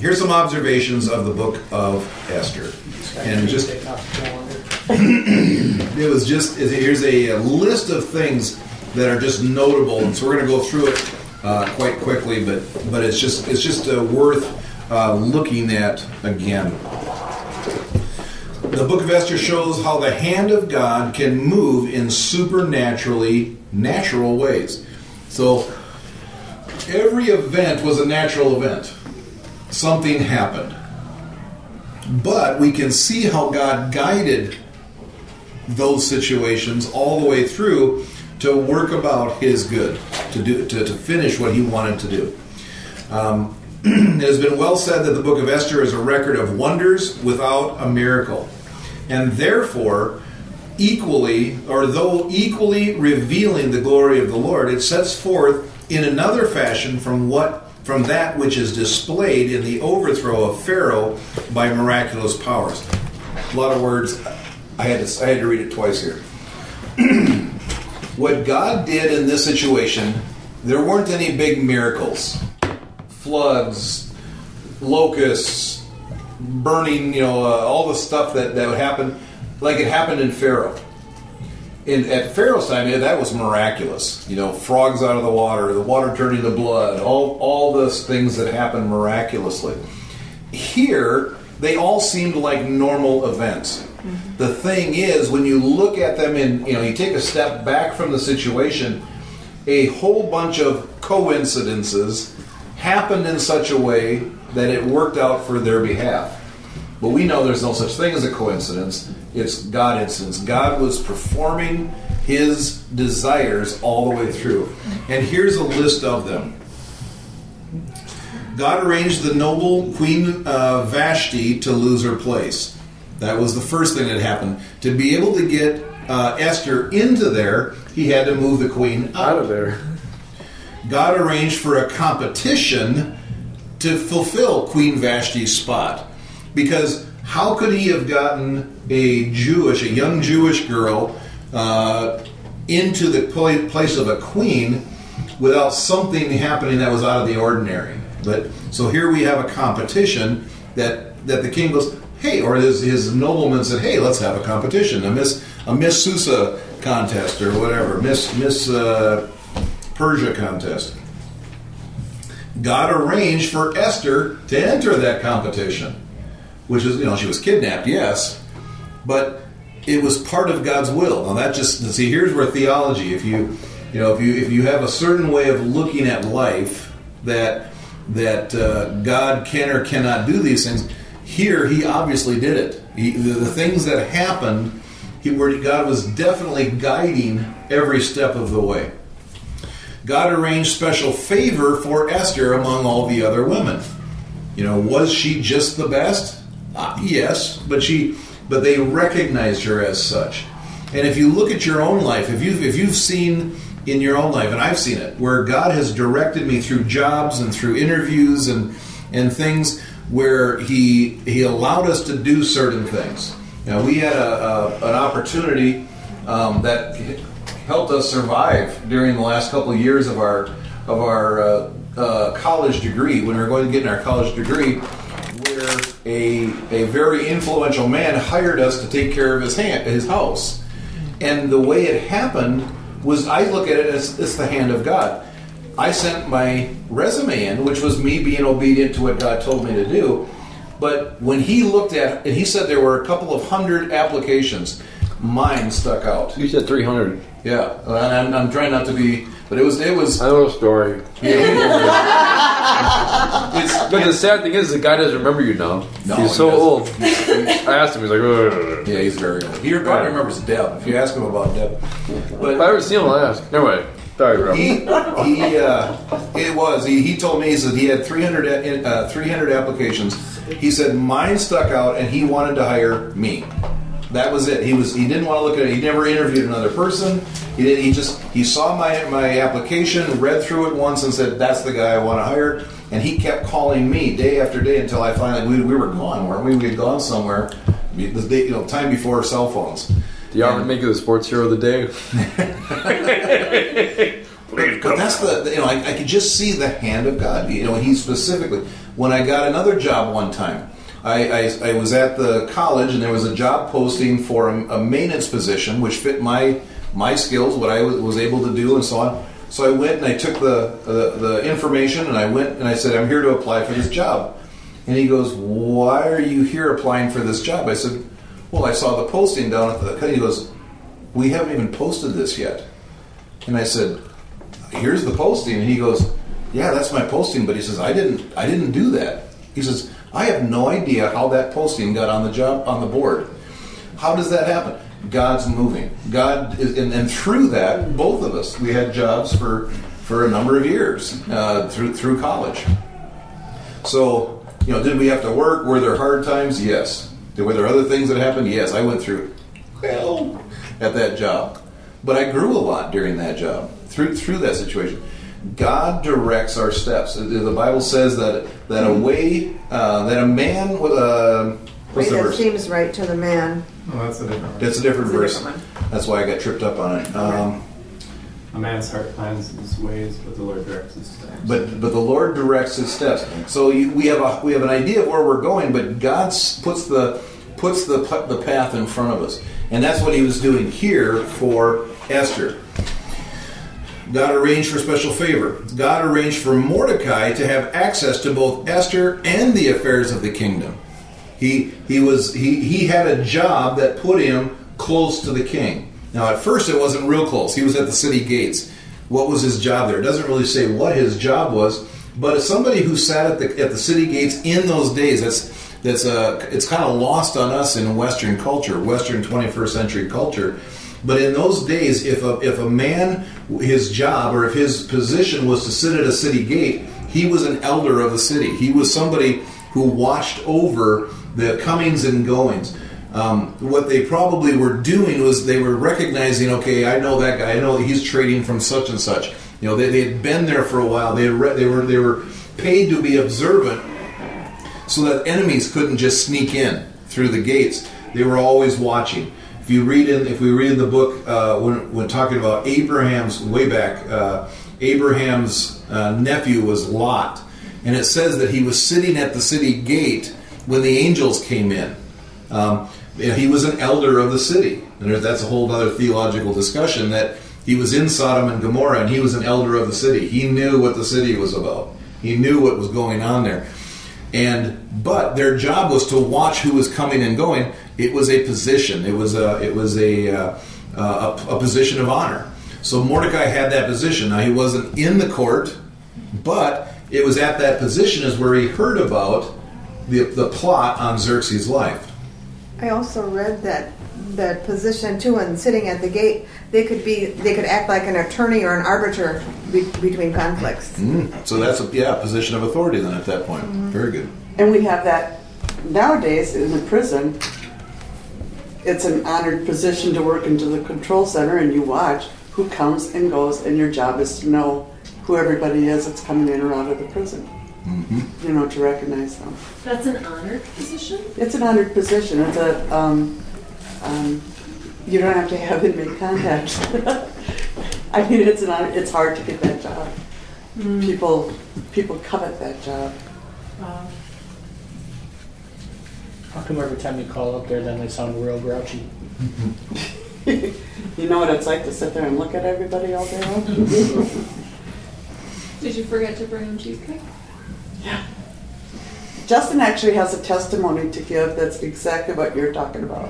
here's some observations of the book of Esther. And just it was just here's a, list of things that are just notable, and so we're going to go through it uh, quite quickly. But but it's just it's just uh, worth uh, looking at again. The book of Esther shows how the hand of God can move in supernaturally natural ways. So every event was a natural event. Something happened. But we can see how God guided those situations all the way through to work about his good, to do to, to finish what he wanted to do. Um, it has been well said that the book of Esther is a record of wonders without a miracle. And therefore, equally, or though equally revealing the glory of the Lord, it sets forth in another fashion from what from that which is displayed in the overthrow of Pharaoh by miraculous powers. A lot of words. I had to, I had to read it twice here. what God did in this situation, there weren't any big miracles, floods, locusts, burning, you know, uh, all the stuff that, that would happen, like it happened in Pharaoh. In, at Pharaoh's time, that was miraculous. You know, frogs out of the water, the water turning to blood, all, all those things that happened miraculously. Here, they all seemed like normal events. Mm-hmm. The thing is, when you look at them in, you know, you take a step back from the situation, a whole bunch of coincidences happened in such a way that it worked out for their behalf. But we know there's no such thing as a coincidence. It's God incidents. God was performing his desires all the way through. And here's a list of them. God arranged the noble Queen uh, Vashti to lose her place. That was the first thing that happened. To be able to get uh, Esther into there, he had to move the queen out. Out of there. God arranged for a competition to fulfill Queen Vashti's spot. Because how could he have gotten a Jewish, a young Jewish girl, uh, into the place of a queen without something happening that was out of the ordinary? But so here we have a competition that that the king goes, hey, or his, his nobleman said, hey, let's have a competition, a Miss a Miss Susa contest or whatever, Miss Miss uh, Persia contest. God arranged for Esther to enter that competition, which is, you know, she was kidnapped, yes, but it was part of God's will. Now that just see here's where theology, if you you know, if you if you have a certain way of looking at life that that uh, God can or cannot do these things, here he obviously did it. He, the, the things that happened, he, where God was definitely guiding every step of the way. God arranged special favor for Esther among all the other women. You know, was she just the best? Uh, yes, but she, but they recognized her as such. And if you look at your own life, if you if you've seen in your own life, and I've seen it, where God has directed me through jobs and through interviews and and things where He He allowed us to do certain things. Now we had a, a an opportunity um, that helped us survive during the last couple of years of our of our uh, uh, college degree when we were going to get in our college degree, where a a very influential man hired us to take care of his hand, his house, and the way it happened was I look at it as it's the hand of God. I sent my resume in, which was me being obedient to what God told me to do. But when he looked at and he said there were a couple of hundred applications, mine stuck out. You said 300. Yeah, and I'm, I'm trying not to be, but it was it was. I know a story. It's, But the sad thing is, the guy doesn't remember you now. No, he's he so doesn't. old. I asked him, he's like, "Ugh." yeah, he's very old. He probably remembers Deb. If you ask him about Deb, but if I but ever see him, I'll ask. Never mind. Sorry, bro. he he uh, it was he, he told me he said he had 300 uh, 300 applications. He said mine stuck out, and he wanted to hire me. That was it. He was he didn't want to look at it. He never interviewed another person. He did. He just he saw my my application, read through it once, and said that's the guy I want to hire. And he kept calling me day after day until I finally we, we were gone, weren't we? We had gone somewhere. The day, you know, time before cell phones. Do you ever make you the sports hero of the day? But that's the you know I, I could just see the hand of God. You know, he specifically when I got another job one time. I, I, I was at the college and there was a job posting for a, a maintenance position which fit my my skills, what I was, able to do, and so on. So I went and I took the, the the information and I went and I said I'm here to apply for this job. And he goes, "Why are you here applying for this job?" I said, "Well, I saw the posting down at the." He goes, "We haven't even posted this yet." And I said, here's the posting and he goes yeah that's my posting but he says i didn't i didn't do that he says i have no idea how that posting got on the job on the board. How does that happen? God's moving. God is and, and through that both of us we had jobs for for a number of years uh, through through college. So you know did we have to work? Were there hard times? Yes. Were there other things that happened? Yes i went through hell at that job. But I grew a lot during that job through through that situation. God directs our steps. The- The Bible says that that a way uh, that a man with a Way what's the that verse? seems right to the man. Oh, that's a different. That's a different It's a verse. different That's why I got tripped up on it. Um, A man's heart plans his ways, but the Lord directs his steps. but but the Lord directs his steps. So you, we have a we have an idea of where we're going, but God puts the puts the the path in front of us, and that's what He was doing here for Esther. God arranged for special favor. God arranged for Mordecai to have access to both Esther and the affairs of the kingdom. He he was he he had a job that put him close to the king. Now at first it wasn't real close. He was at the city gates. What was his job there? It doesn't really say what his job was, but as somebody who sat at the at the city gates in those days, that's that's uh, it's kind of lost on us in Western culture, Western 21st century culture. But in those days, if a, if a man, his job or if his position was to sit at a city gate, he was an elder of the city. He was somebody who watched over the comings and goings. Um, what they probably were doing was they were recognizing, okay, I know that guy. I know he's trading from such and such. You know, they, they had been there for a while. They re- they were they were paid to be observant, so that enemies couldn't just sneak in through the gates. They were always watching. If you read in, if we read in the book uh, when when talking about Abraham's way back, uh, Abraham's uh, nephew was Lot, and it says that he was sitting at the city gate when the angels came in. Um, he was an elder of the city, and that's a whole other theological discussion. That he was in Sodom and Gomorrah, and he was an elder of the city. He knew what the city was about. He knew what was going on there. And but their job was to watch who was coming and going. It was a position. It was a it was a uh, a, a position of honor. So Mordecai had that position. Now he wasn't in the court, but it was at that position is where he heard about the the plot on Xerxes' life. I also read that that position too, and sitting at the gate, they could be they could act like an attorney or an arbiter be, between conflicts. Mm. So that's a yeah position of authority then at that point. Very good. And we have that nowadays in the prison. It's an honored position to work into the control center and you watch who comes and goes, and your job is to know who everybody is that's coming in or out of the prison. Mm-hmm. You know, to recognize them. That's an honored position? It's an honored position. It's a, um, um, you don't have to have inmate contact. I mean, it's an honor, it's hard to get that job. People, people covet that job. Wow. How come every time you call up there, then they sound real grouchy? You know what it's like to sit there and look at everybody all day long? Did you forget to bring him cheesecake? Yeah. Justin actually has a testimony to give that's exactly what you're talking about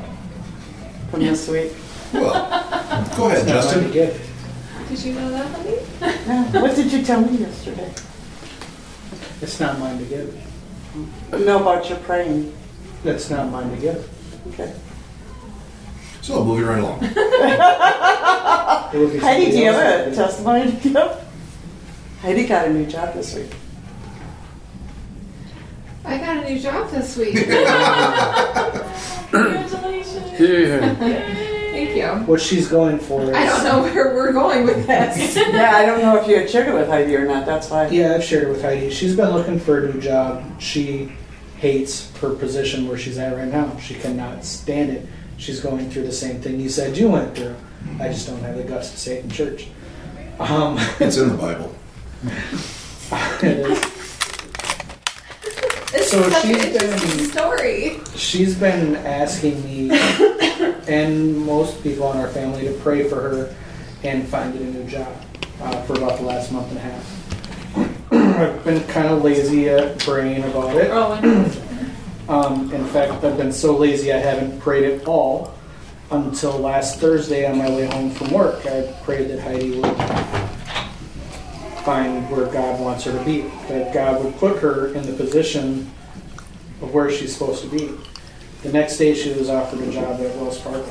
from this week. Well, go ahead, It's not mine to Justin. give. Did you know that, honey? Yeah, What did you tell me yesterday? It's not mine to give. No, about your praying. That's not mine to give. Okay. So moving right along. It would be Heidi, do somebody you have else a that testimony to give? Heidi got a new job this week. I got a new job this week. Congratulations. Yeah. Thank you. What she's going for is. I don't know where we're going with this. Yeah, I don't know if you had shared it with Heidi or not, that's why. Yeah, I've shared it with Heidi. She's been looking for a new job. She hates her position where she's at right now. She cannot stand it. She's going through the same thing you said you went through. I just don't have the guts to say it in church. Um, It's in the Bible. So such she's an been- story. She's been asking me and most people in our family to pray for her and find a new job uh, for about the last month and a half. I've been kind of lazy at praying about it. Oh, Um, in fact, I've been so lazy I haven't prayed at all until last Thursday on my way home from work. I prayed that Heidi would find where God wants her to be, that God would put her in the position of where she's supposed to be. The next day, she was offered a job at Wells Fargo.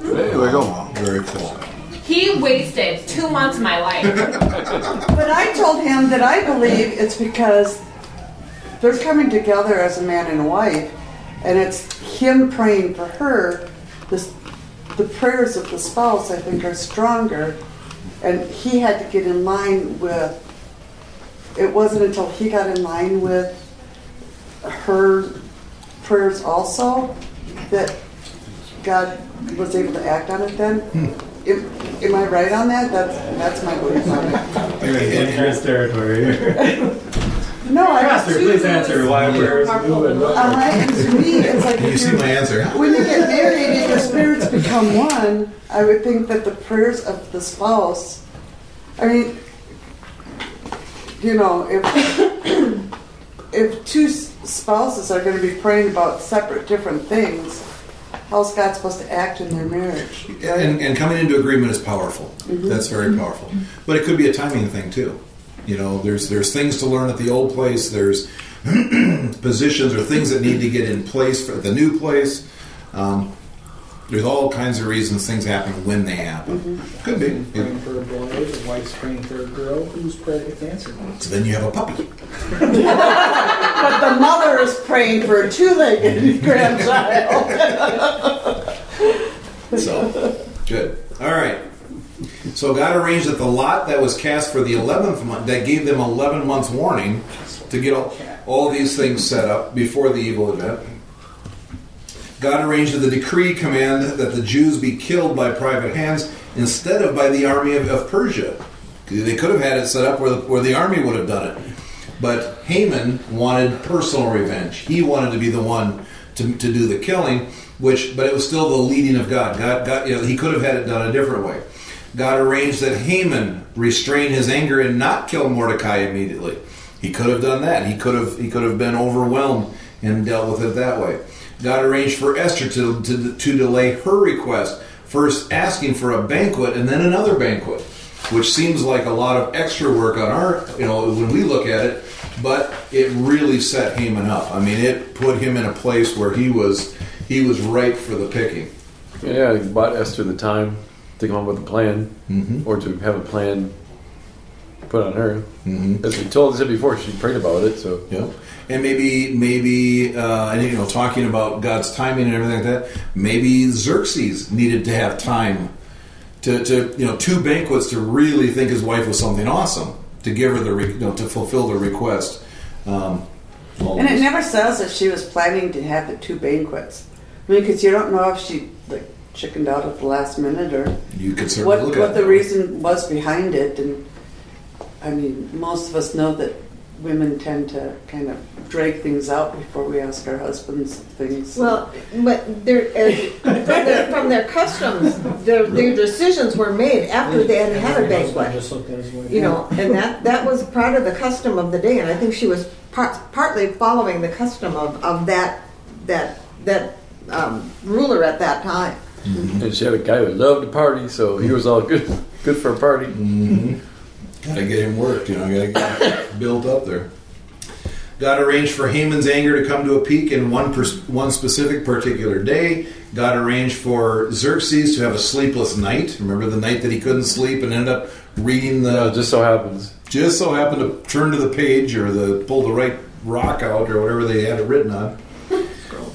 There we go. Very cool. He wasted two months of my life. But I told him that I believe it's because they're coming together as a man and a wife, and it's him praying for her. This, the prayers of the spouse, I think, are stronger, and he had to get in line with. It wasn't until he got in line with her prayers also that God was able to act on it. Then, hmm. am, am I right on that? That's that's my belief on it. Dangerous territory. No, I Pastor, please answer why we're moving. Uh, and to me, it's like You if see you're- my answer? when you get married and your spirits become one, I would think that the prayers of the spouse, I mean, you know, if if two s- spouses are going to be praying about separate different things, how's God supposed to act in their marriage? And, and coming into agreement is powerful. Mm-hmm. That's very powerful. But it could be a timing thing too. You know, there's there's things to learn at the old place. There's positions or things that need to get in place for the new place. Um, there's all kinds of reasons things happen when they happen. Mm-hmm. Could be. Praying for a boy, the wife's praying for a girl who's pregnant with cancer. So then you have a puppy. But the mother is praying for a two-legged grandchild. So, good. All right. So God arranged that the lot that was cast for the 11th month, that gave them 11 months warning to get all, all these things set up before the evil event. God arranged that the decree command that the Jews be killed by private hands instead of by the army of, of Persia. They could have had it set up where the, where the army would have done it. But Haman wanted personal revenge. He wanted to be the one to, to do the killing, which, but it was still the leading of God. God, God you know, he could have had it done a different way. God arranged that Haman restrain his anger and not kill Mordecai immediately. He could have done that. He could have he could have been overwhelmed and dealt with it that way. God arranged for Esther to, to, to delay her request, first asking for a banquet and then another banquet, which seems like a lot of extra work on our, you know, when we look at it, but it really set Haman up. I mean, it put him in a place where he was he was ripe for the picking. Yeah, he bought Esther the time to come up with a plan, Mm-hmm. or to have a plan put on her. Mm-hmm. As we told us before, she prayed about it. So yeah, And maybe, maybe, uh, and you know, talking about God's timing and everything like that. Maybe Xerxes needed to have time to, to you know, two banquets to really think his wife was something awesome to give her the, re- you know, to fulfill the request. Um, all And it never says that she was planning to have the two banquets. I mean, because you don't know if she like chickened out at the last minute or you could certainly what look at what the that. reason was behind it. And I mean, most of us know that women tend to kind of drag things out before we ask our husbands things. Well, but their, uh, from, their, from their customs, their, their decisions were made after they had had a Her banquet. Just looked at his wife. You know, and that, that was part of the custom of the day, and I think she was part, partly following the custom of, of that, that, that, um, ruler at that time. And she had a guy who loved to party, so he was all good, good for a party. Mm-hmm. Gotta get him worked, you know, gotta get him built up there. God arranged for Haman's anger to come to a peak in one pers- one specific particular day. God arranged for Xerxes to have a sleepless night. Remember the night that he couldn't sleep and ended up reading the. Uh, just so happens. just so happened to turn to the page or the pull the right rock out or whatever they had it written on.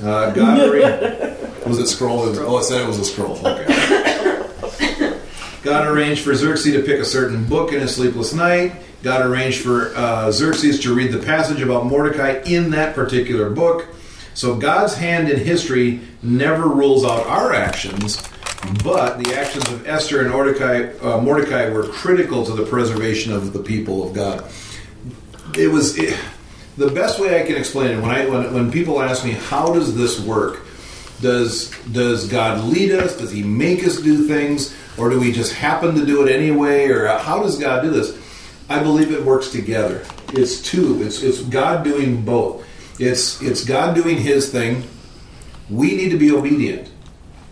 Uh, God arranged. Was it scroll? Oh, it said it was a scroll. Okay. God arranged for Xerxes to pick a certain book in his sleepless night. God arranged for uh, Xerxes to read the passage about Mordecai in that particular book. So God's hand in history never rules out our actions, but the actions of Esther and Mordecai, uh, Mordecai were critical to the preservation of the people of God. It was it, the best way I can explain it. When I when, when people ask me how does this work, does does God lead us? Does He make us do things, or do we just happen to do it anyway? Or how does God do this? I believe it works together. It's two. It's it's God doing both. It's it's God doing His thing. We need to be obedient.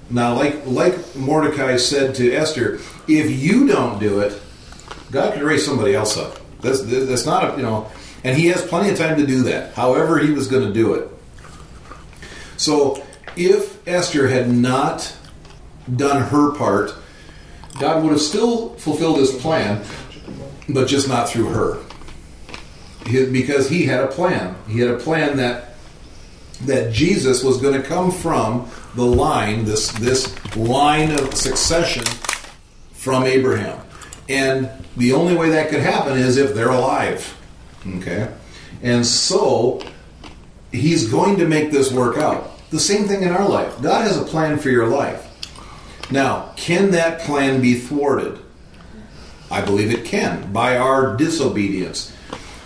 Now, like like Mordecai said to Esther, if you don't do it, God can raise somebody else up. That's that's not a you know, and He has plenty of time to do that. However, He was going to do it. So, if Esther had not done her part, God would have still fulfilled His plan, but just not through her. He- because He had a plan. He had a plan that that Jesus was going to come from the line, this this line of succession from Abraham. And the only way that could happen is if they're alive. Okay? And so he's going to make this work out. The same thing in our life. God has a plan for your life. Now, can that plan be thwarted? I believe it can by our disobedience.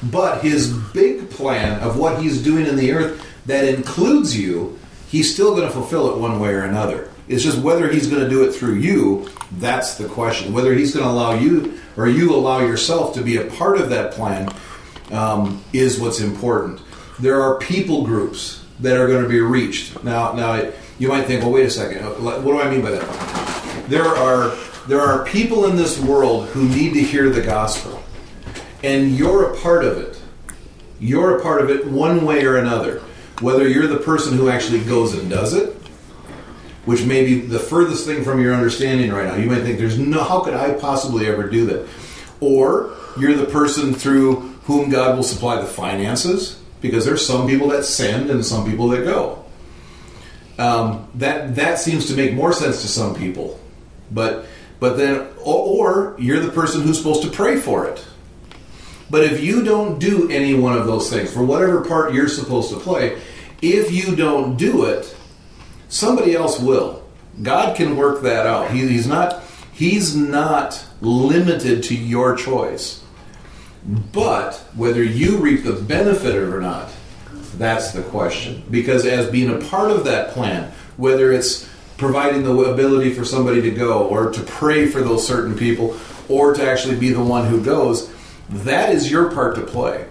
But his big plan of what he's doing in the earth that includes you, he's still going to fulfill it one way or another. It's just whether he's going to do it through you, that's the question. Whether he's going to allow you or you allow yourself to be a part of that plan um, is what's important. There are people groups that are going to be reached. Now, now you might think, well, wait a second. Uh, what do I mean by that? There are there are people in this world who need to hear the gospel, and you're a part of it. You're a part of it one way or another. Whether you're the person who actually goes and does it, which may be the furthest thing from your understanding right now. You might think, "There's no, how could I possibly ever do that?" Or you're the person through whom God will supply the finances, because there's some people that send and some people that go. um, that that seems to make more sense to some people. But but then or, or you're the person who's supposed to pray for it. But if you don't do any one of those things, for whatever part you're supposed to play, if you don't do it, somebody else will. God can work that out. He, he's not he's not limited to your choice. But whether you reap the benefit of it or not, that's the question. Because as being a part of that plan, whether it's providing the ability for somebody to go or to pray for those certain people or to actually be the one who goes, that is your part to play.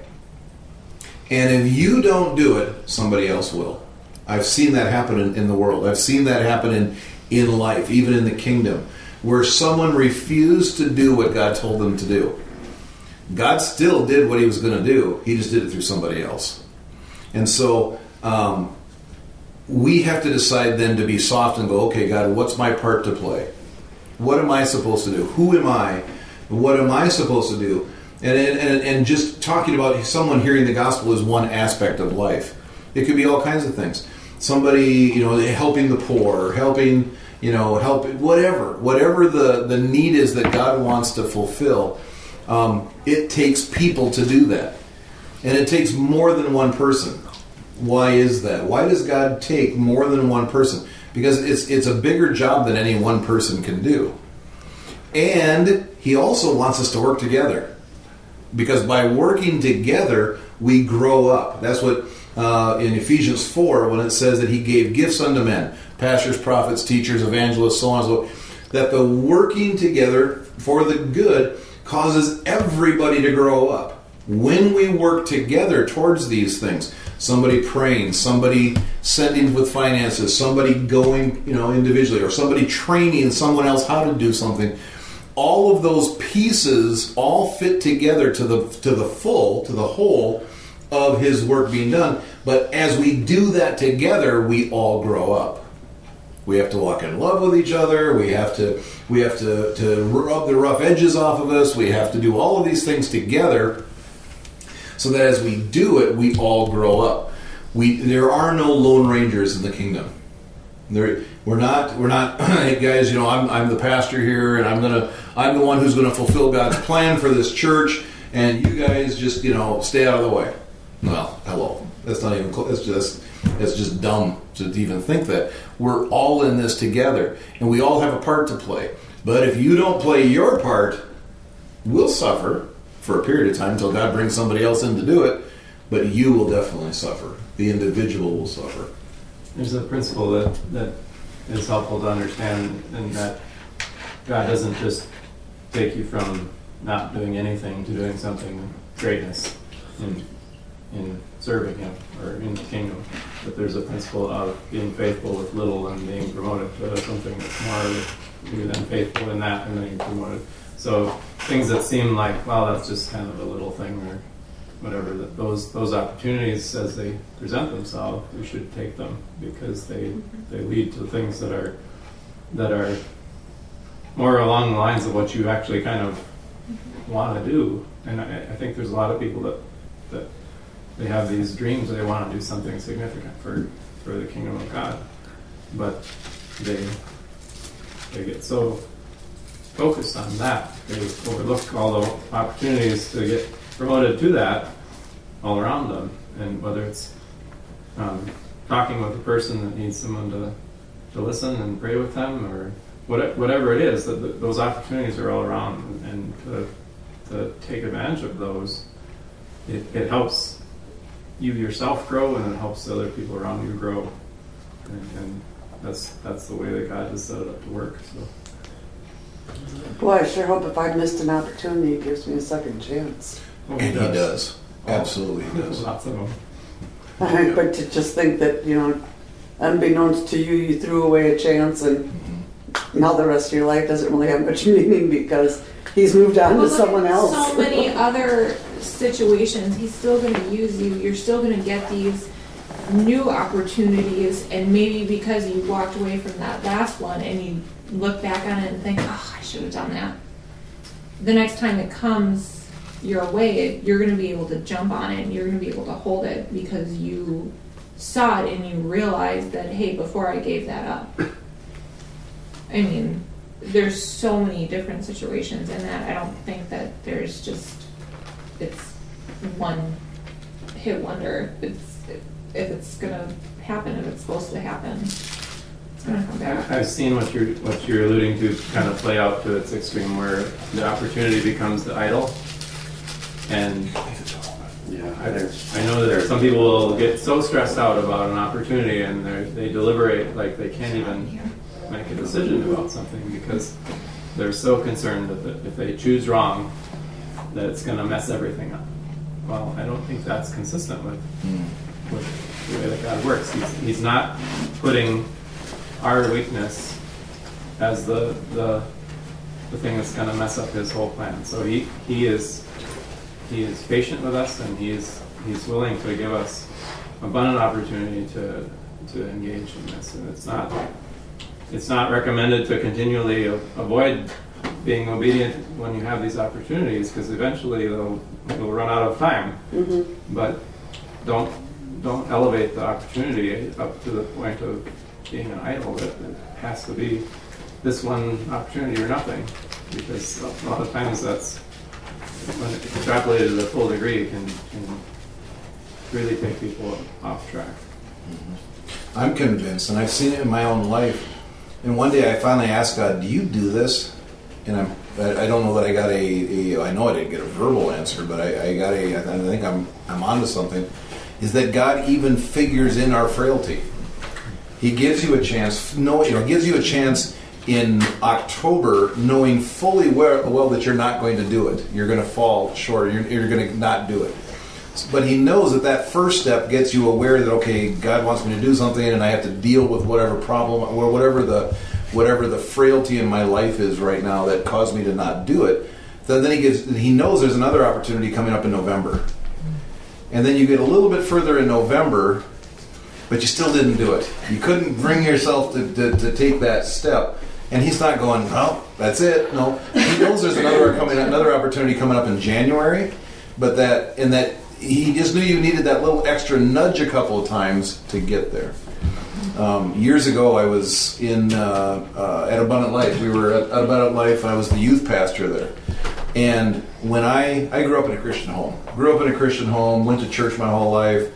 And if you don't do it, somebody else will. I've seen that happen in, in the world. I've seen that happen in, in life, even in the kingdom, where someone refused to do what God told them to do. God still did what he was going to do, he just did it through somebody else. And so um, we have to decide then to be soft and go, okay, God, what's my part to play? What am I supposed to do? Who am I? What am I supposed to do? And, and, and just talking about someone hearing the gospel is one aspect of life. It could be all kinds of things. Somebody, you know, helping the poor, helping, you know, help whatever, whatever the, the need is that God wants to fulfill. Um, it takes people to do that. And it takes more than one person. Why is that? Why does God take more than one person? Because it's it's a bigger job than any one person can do. And he also wants us to work together. Because by working together, we grow up. That's what uh, in Ephesians 4, when it says that he gave gifts unto men pastors, prophets, teachers, evangelists, so on and so forth, that the working together for the good causes everybody to grow up. When we work together towards these things, somebody praying, somebody sending with finances, somebody going, you know, individually, or somebody training someone else how to do something, all of those pieces all fit together to the to the full, to the whole of his work being done. But as we do that together, we all grow up. We have to walk in love with each other. We have to we have to, to rub the rough edges off of us. We have to do all of these things together so that as we do it, we all grow up. We there are no lone rangers in the kingdom. There, we're not we're not hey guys, you know, I'm I'm the pastor here and I'm gonna I'm the one who's gonna fulfill God's plan for this church and you guys just, you know, stay out of the way. Well, hello. That's not even close. It's just it's just dumb to even think that. We're all in this together and we all have a part to play. But if you don't play your part, we'll suffer for a period of time until God brings somebody else in to do it, but you will definitely suffer. The individual will suffer. There's a principle that, that is helpful to understand in that God doesn't just take you from not doing anything to doing something greatness in, in serving Him or in the kingdom. But there's a principle of being faithful with little and being promoted to something that's more you're faithful in that and then you're promoted. So things that seem like, well, that's just kind of a little thing or whatever, that those those opportunities as they present themselves, we should take them because they they lead to things that are that are more along the lines of what you actually kind of want to do. And I, I think there's a lot of people that that they have these dreams they want to do something significant for for the kingdom of God, but they they get so focused on that they overlook all the opportunities to get promoted to that all around them, and whether it's um, talking with a person that needs someone to to listen and pray with them, or what, whatever it is, that those opportunities are all around, and to, to take advantage of those, it, it helps you yourself grow, and it helps the other people around you grow, and, and that's that's the way that God has set it up to work. So. Boy, I sure hope if I've missed an opportunity, he gives me a second chance. Oh, and he does. He does. Absolutely, he does. Lots of them. But to just think that, you know, unbeknownst to you, you threw away a chance and mm-hmm. now the rest of your life doesn't really have much meaning because he's moved on well, to someone else. So many other situations, he's still going to use you. You're still going to get these new opportunities, and maybe because you walked away from that last one and you look back on it and think, oh, I should have done that. The next time it comes your way, you're going to be able to jump on it and you're going to be able to hold it because you saw it and you realized that hey, before I gave that up. I mean, there's so many different situations in that. I don't think that there's just it's one hit wonder. It's if it's gonna happen, if it's supposed to happen, it's gonna come back. I've seen what you're, what you're alluding to kind of play out to its extreme where the opportunity becomes the idol. And Yeah, I, I know that some people will get so stressed out about an opportunity and they deliberate like they can't even make a decision about something because they're so concerned that if they choose wrong, that it's going to mess everything up. Well, I don't think that's consistent with, with the way that God works. He's, he's not putting our weakness as the, the, the thing that's going to mess up his whole plan. So he, he is he is patient with us and he is he's willing to give us abundant opportunity to to engage in this. And it's not it's not recommended to continually avoid being obedient when you have these opportunities because eventually they'll you'll run out of time. Mm-hmm. But don't don't elevate the opportunity up to the point of being an idol. That it has to be this one opportunity or nothing because a lot of times that's when extrapolated to the full degree can, can really take people off track. Mm-hmm. I'm convinced, and I've seen it in my own life. And one day I finally asked God, "Do you do this?" And I'm, I I don't know that I got a, a I know I didn't get a verbal answer, but I, I got a, I think I'm, I'm onto something. Is that God even figures in our frailty? He gives you a chance, no, you know, gives you a chance in October, knowing fully well, well that you're not going to do it. You're going to fall short. You're, you're going to not do it. But he knows that that first step gets you aware that okay, God wants me to do something, and I have to deal with whatever problem or whatever the whatever the frailty in my life is right now that caused me to not do it. Then, then he gives he knows there's another opportunity coming up in November, and then you get a little bit further in November, but you still didn't do it. You couldn't bring yourself to, to, to take that step. And he's not going, well, that's it. No, he knows there's another coming, another opportunity coming up in January, but that and that he just knew you needed that little extra nudge a couple of times to get there. Um, years ago, I was in uh, uh, at Abundant Life. We were at, at Abundant Life, I was the youth pastor there. And when I I grew up in a Christian home, grew up in a Christian home, went to church my whole life.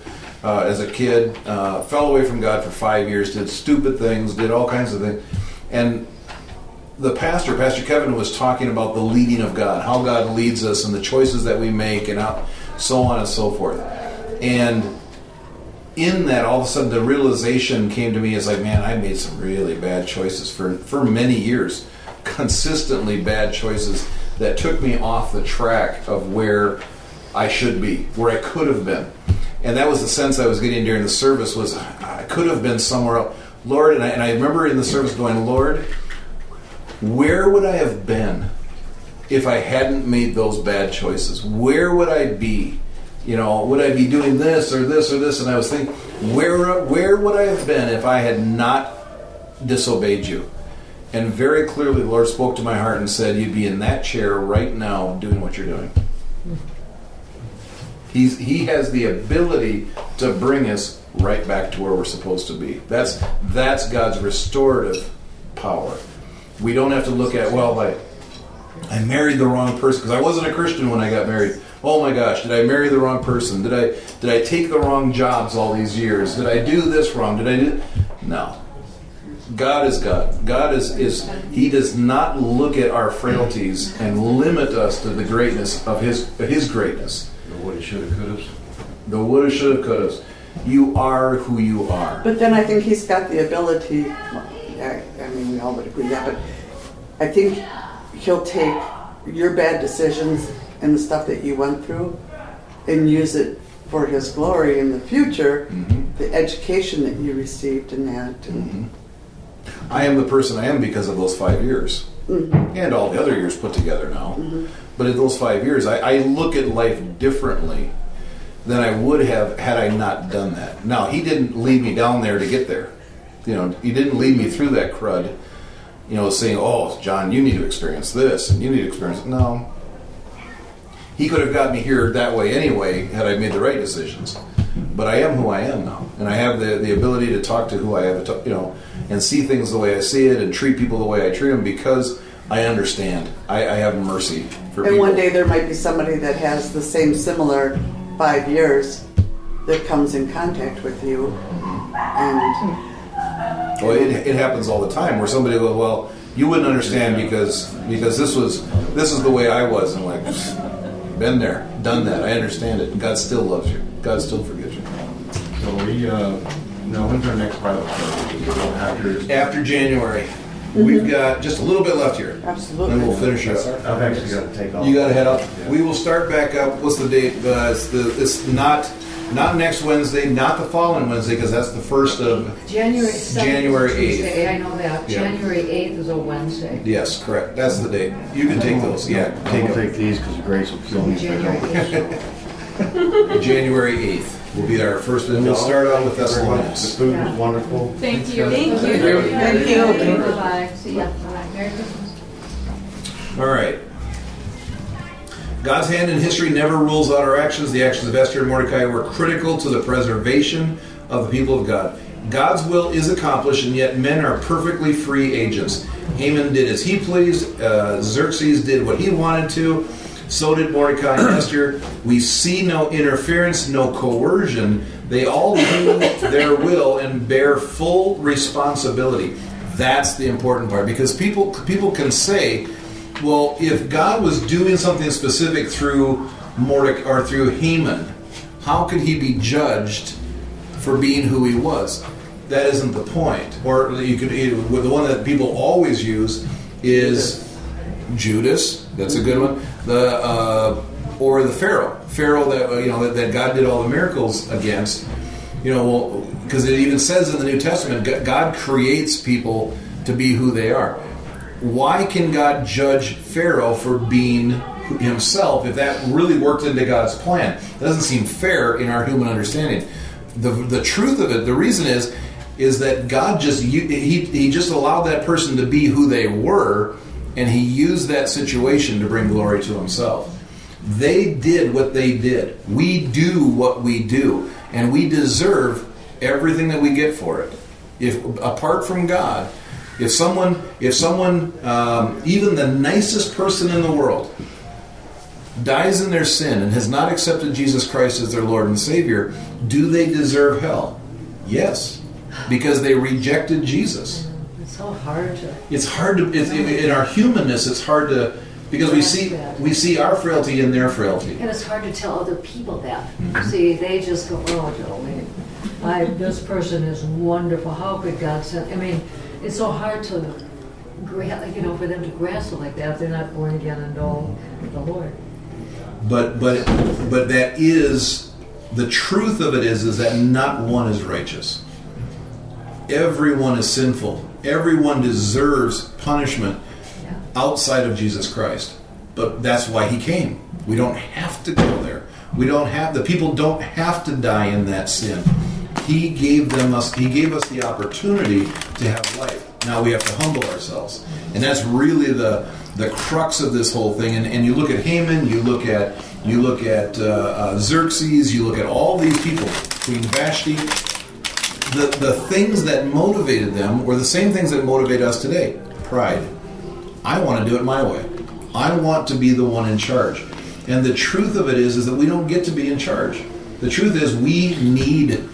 Uh, as a kid, uh, fell away from God for five years, did stupid things, did all kinds of things, and the pastor, Pastor Kevin, was talking about the leading of God, how God leads us, and the choices that we make, and how so on and so forth. And in that, all of a sudden, the realization came to me as like, man, I made some really bad choices for for many years, consistently bad choices that took me off the track of where I should be, where I could have been. And that was the sense I was getting during the service was I could have been somewhere else. Lord, and I, and I remember in the service going, Lord, where would I have been if I hadn't made those bad choices? Where would I be? You know, would I be doing this or this or this? And I was thinking, where where would I have been if I had not disobeyed you? And very clearly, the Lord spoke to my heart and said, "You'd be in that chair right now, doing what you're doing." He's he has the ability to bring us right back to where we're supposed to be. That's that's God's restorative power. We don't have to look at well, I I married the wrong person because I wasn't a Christian when I got married. Oh my gosh, did I marry the wrong person? Did I did I take the wrong jobs all these years? Did I do this wrong? Did I do No. God is God. God is is He does not look at our frailties and limit us to the greatness of His His greatness. the woulda, shoulda, couldas. The woulda, shoulda, couldas. You are who you are. But then I think he's got the ability, well, I, I mean, we all would agree that, but I think he'll take your bad decisions and the stuff that you went through and use it for his glory in the future, Mhm. the education that you received in that. And, I am the person I am because of those five years. Mhm. and all the other years put together now. But in those five years, I, I look at life differently than I would have had I not done that. Now, he didn't lead me down there to get there. You know, he didn't lead me through that crud. You know, saying, "Oh, John, you need to experience this, and you need to experience." It. No, he could have got me here that way anyway had I made the right decisions. but I am who I am now, and I have the, the ability to talk to who I have, to, you know, and see things the way I see it, and treat people the way I treat them because I understand. I, I have mercy for And people. one day there might be somebody that has the same similar five years that comes in contact with you. And Well, it, it happens all the time where somebody will, well, you wouldn't understand because because this was this is the way I was. And like, been there, done that. I understand it. God still loves you. God still forgives you. So we, uh, no, when's our next Bible study? After, After January, we've got just a little bit left here, absolutely. and we'll finish up. I've actually got to take off. You got to head up. We will start back up. What's the date? Uh, it's the it's not not next Wednesday, not the following Wednesday, because that's the first of January seventh. January 8th. Tuesday, I know that. Yeah. January eighth is a Wednesday. yes, correct. That's the date. You can take those. Yeah, I'm take gonna them. take these because Grace will kill me. if I January don't. eighth. January eighth will be our first, and we'll start out with The Thessalonians. food was wonderful. Thank you. Thank you. Thank you. Bye-bye. See ya. Bye. Merry Christmas. All right. God's hand in history never rules out our actions. The actions of Esther and Mordecai were critical to the preservation of the people of God. God's will is accomplished, and yet men are perfectly free agents. Haman did as he pleased, uh, Xerxes did what he wanted to, so did Mordecai and Esther. We see no interference, no coercion. They all do their will and bear full responsibility. That's the important part because people people can say, well, if God was doing something specific through Mordecai or through Haman, how could he be judged for being who he was? That isn't the point. Or you could the one that people always use is Judas. That's a good one. The uh, or the Pharaoh. Pharaoh that uh, you know that, that God did all the miracles against. You know, well, because it even says in the New Testament, God creates people to be who they are. Why can God judge Pharaoh for being himself if that really worked into God's plan? It doesn't seem fair in our human understanding. The, the truth of it, the reason is, is that God just he, he just allowed that person to be who they were, and he used that situation to bring glory to himself. They did what they did. We do what we do, and we deserve everything that we get for it. If apart from God, if someone, if someone, um, even the nicest person in the world, dies in their sin and has not accepted Jesus Christ as their Lord and Savior, do they deserve hell? Yes, because they rejected Jesus. It's so hard to. It's hard to it's, in our humanness. It's hard to because we see we see our frailty in their frailty. And it's hard to tell other people that. See, they just go, oh, Jolene, I, this person is wonderful. How could God send? I mean, it's so hard to, you know, for them to grasp it like that. if They're not born again and know the Lord. But but but that is the truth of it is is that not one is righteous. Everyone is sinful. Everyone deserves punishment Yeah. outside of Jesus Christ. But that's why he came. We don't have to go there. We don't have the people don't have to die in that sin. He gave them us he gave us the opportunity to have life. Now we have to humble ourselves. And that's really the the crux of this whole thing. And, and you look at Haman, you look at you look at uh, uh, Xerxes, you look at all these people, Queen Vashti, the, the things that motivated them were the same things that motivate us today pride. I want to do it my way. I want to be the one in charge. And the truth of it is, is that we don't get to be in charge. The truth is, we need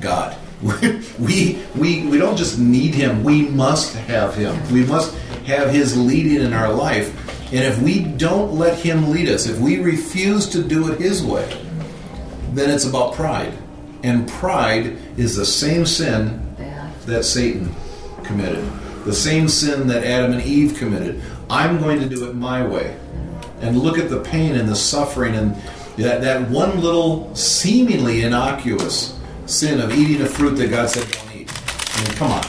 God. We, we, we don't just need Him, we must have Him. We must have His leading in our life. And if we don't let Him lead us, if we refuse to do it His way, then it's about pride. And pride is the same sin that Satan committed, the same sin that Adam and Eve committed. I'm going to do it my way. And look at the pain and the suffering and that, that one little seemingly innocuous sin of eating a fruit that God said don't eat. I mean, come on.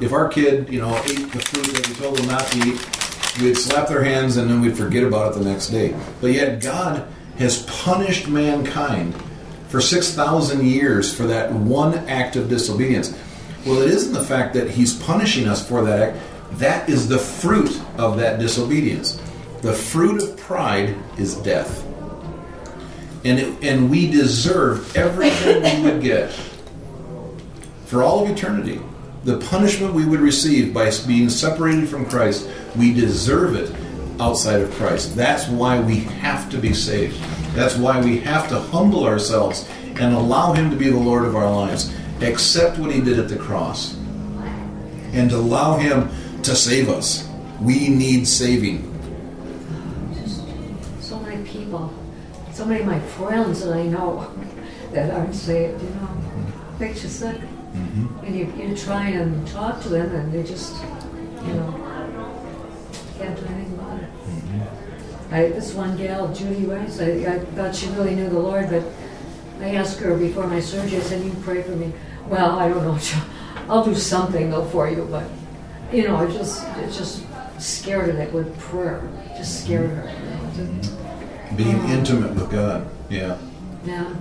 If our kid, you know, ate the fruit that we told them not to eat, we'd slap their hands and then we'd forget about it the next day. But yet God has punished mankind for 6,000 years for that one act of disobedience. Well, it isn't the fact that he's punishing us for that act. That is the fruit of that disobedience. The fruit of pride is death. And it, and we deserve everything we would get for all of eternity. The punishment we would receive by being separated from Christ, we deserve it outside of Christ. That's why we have to be saved. That's why we have to humble ourselves and allow Him to be the Lord of our lives. Accept what He did at the cross and allow Him to save us. We need saving. So many of my friends that I know that aren't saved, you know, makes you sick. Mm-hmm. And you, you try and talk to them and they just, you know, can't do anything about it. Mm-hmm. I, this one gal, Judy Rice, I, I thought she really knew the Lord, but I asked her before my surgery, I said, you pray for me. Well, I don't know, I'll do something though for you, but, you know, it just, it just scared her, that word prayer, just scared her. you know, to- Being intimate with God. Yeah. Yeah.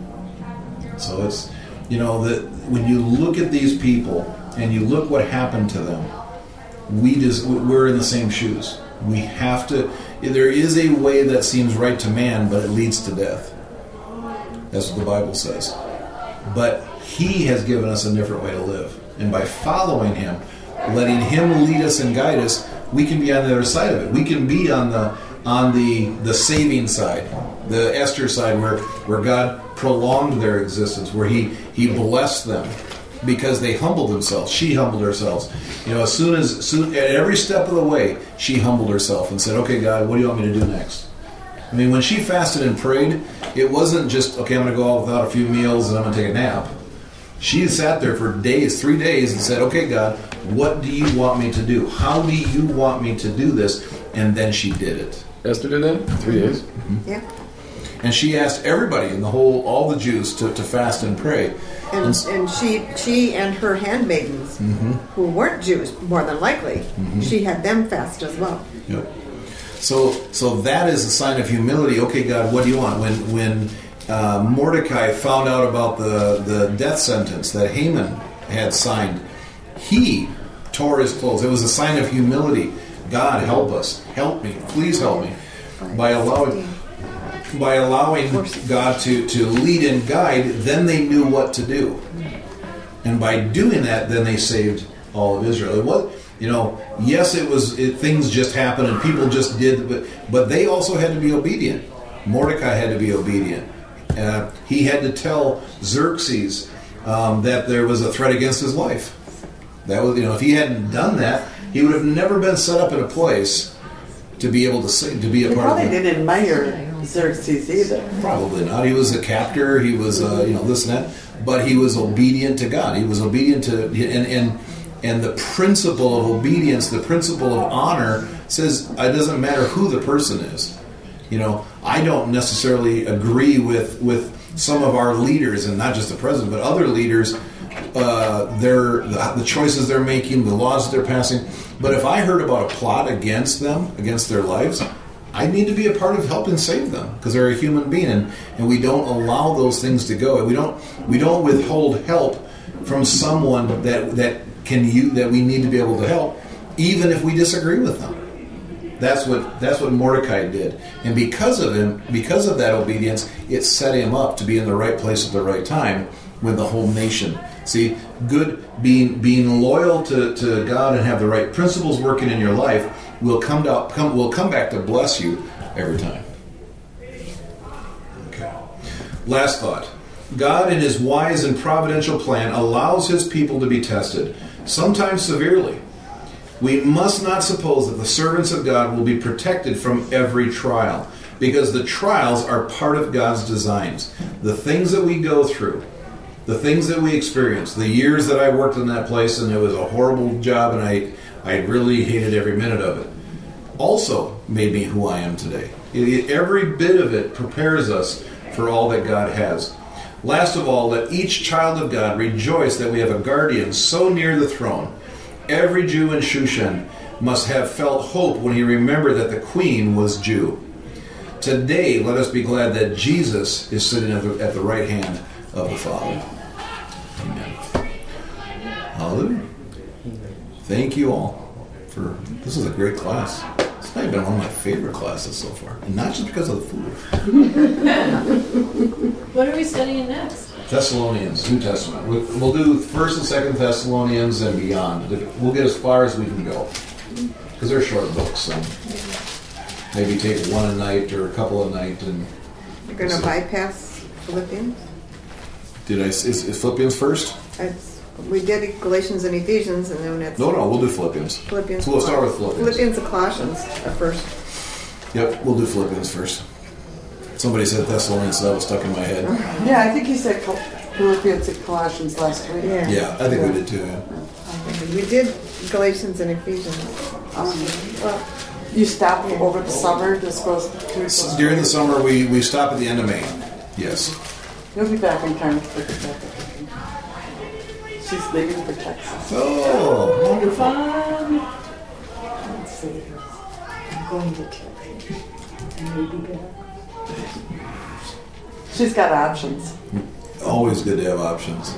So it's, you know, that when you look at these people and you look what happened to them, we just we're in the same shoes. We have to. There is a way that seems right to man, but it leads to death. That's what the Bible says. But He has given us a different way to live, and by following Him, letting Him lead us and guide us, we can be on the other side of it. We can be on the on the the saving side, the Esther side, where where God prolonged their existence, where He He blessed them because they humbled themselves. She humbled herself. You know, as soon as soon at every step of the way, she humbled herself and said, "Okay, God, what do you want me to do next?" I mean, when she fasted and prayed, it wasn't just, "Okay, I'm going to go out without a few meals and I'm going to take a nap." She sat there for days, three days, and said, "Okay, God, what do you want me to do? How do you want me to do this?" And then she did it. Esther did that? Three days? Mm-hmm. Yeah. And she asked everybody in the whole, all the Jews, to, to fast and pray. And, and she she and her handmaidens, mm-hmm. who weren't Jews, more than likely, mm-hmm. she had them fast as well. Yep. So, so that is a sign of humility. Okay, God, what do you want? When when uh, Mordecai found out about the the death sentence that Haman had signed, he tore his clothes. It was a sign of humility. God, help us, help me, please help me, by allowing by allowing God to to lead and guide. Then they knew what to do, and by doing that, then they saved all of Israel. It was, you know, yes, it was it, things just happened and people just did, but but they also had to be obedient. Mordecai had to be obedient. Uh, he had to tell Xerxes um, that there was a threat against his life. That was, you know, if he hadn't done that, he would have never been set up in a place to be able to say, to be a They part of probably the, didn't admire Xerxes either. Probably not. He was a captor. He was, uh, you know, this and that. But he was obedient to God. He was obedient to, and and and the principle of obedience, the principle of honor, says it doesn't matter who the person is. You know, I don't necessarily agree with with some of our leaders, and not just the president, but other leaders. Uh, their the, the choices they're making, the laws that they're passing. But if I heard about a plot against them, against their lives, I need to be a part of helping save them because they're a human being, and, and we don't allow those things to go. We don't we don't withhold help from someone that that can you that we need to be able to help, even if we disagree with them. That's what that's what Mordecai did, and because of him, because of that obedience, it set him up to be in the right place at the right time when the whole nation. See, good being being loyal to, to God and have the right principles working in your life will come to, come will come back to bless you every time. Okay. Last thought. God in his wise and providential plan allows his people to be tested, sometimes severely. We must not suppose that the servants of God will be protected from every trial, because the trials are part of God's designs. The things that we go through, the things that we experienced, the years that I worked in that place and it was a horrible job and I, I really hated every minute of it, also made me who I am today. It- every bit of it prepares us for all that God has. Last of all, let each child of God rejoice that we have a guardian so near the throne. Every Jew in Shushan must have felt hope when he remembered that the queen was Jew. Today, let us be glad that Jesus is sitting at the, at the right hand of the Father. Amen. Hallelujah. Thank you all for this is a great class. It's might have been one of my favorite classes so far, and not just because of the food. What are we studying next? Thessalonians, New Testament. We- We'll do First and Second Thessalonians and beyond. We'll get as far as we can go because they're short books. So maybe take one a night or a couple a night. And You're gonna bypass Philippians? Did I? Is, is Philippians first? It's, we did Galatians and Ephesians, and then it's No, no. We'll do Philippians. Philippians. So we'll start with Philippians. Philippians and Colossians at first. Yep, we'll do Philippians first. Somebody said Thessalonians, so that was stuck in my head. Yeah, I think you said Philippians and Colossians last week. Yeah. Yeah, I think we did too. Yeah. We did Galatians and Ephesians. Um, well, you stop over the summer. This goes through. During the summer, we, we stop at the end of May. Yes. You'll be back in time for the second. She's leaving for Texas. Oh, wonderful. Let's see. I'm going to Texas. Maybe back. She's got options. Always good to have options.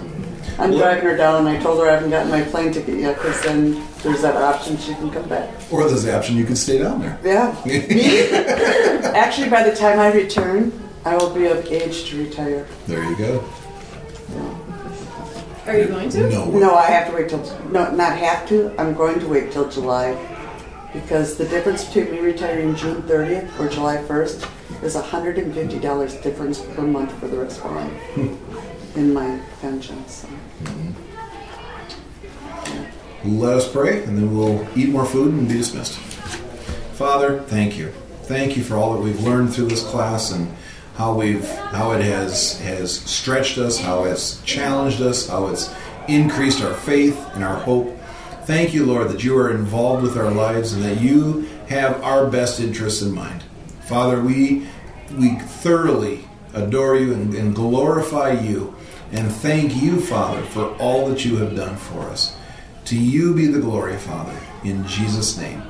I'm Well- driving her down, and I told her I haven't gotten my plane ticket yet, because then there's that option she can come back. Or there's the option you can stay down there. Yeah. Me? Actually, by the time I return, I will be of age to retire. There you go. Are you going to? No. No, I have to wait till, no, not have to, I'm going to wait till July. Because the difference between me retiring June 30th or July 1st is $150 difference per month for the rest of my life hmm. in my pension, so. Mm-hmm. Let us pray, and then we'll eat more food and be dismissed. Father, thank you. Thank you for all that we've learned through this class and how we've how it has has stretched us, how it's challenged us, how it's increased our faith and our hope. Thank you, Lord, that you are involved with our lives and that you have our best interests in mind. Father, we we thoroughly adore you and, and glorify you and thank you, Father, for all that you have done for us. To you be the glory, Father. In Jesus' name.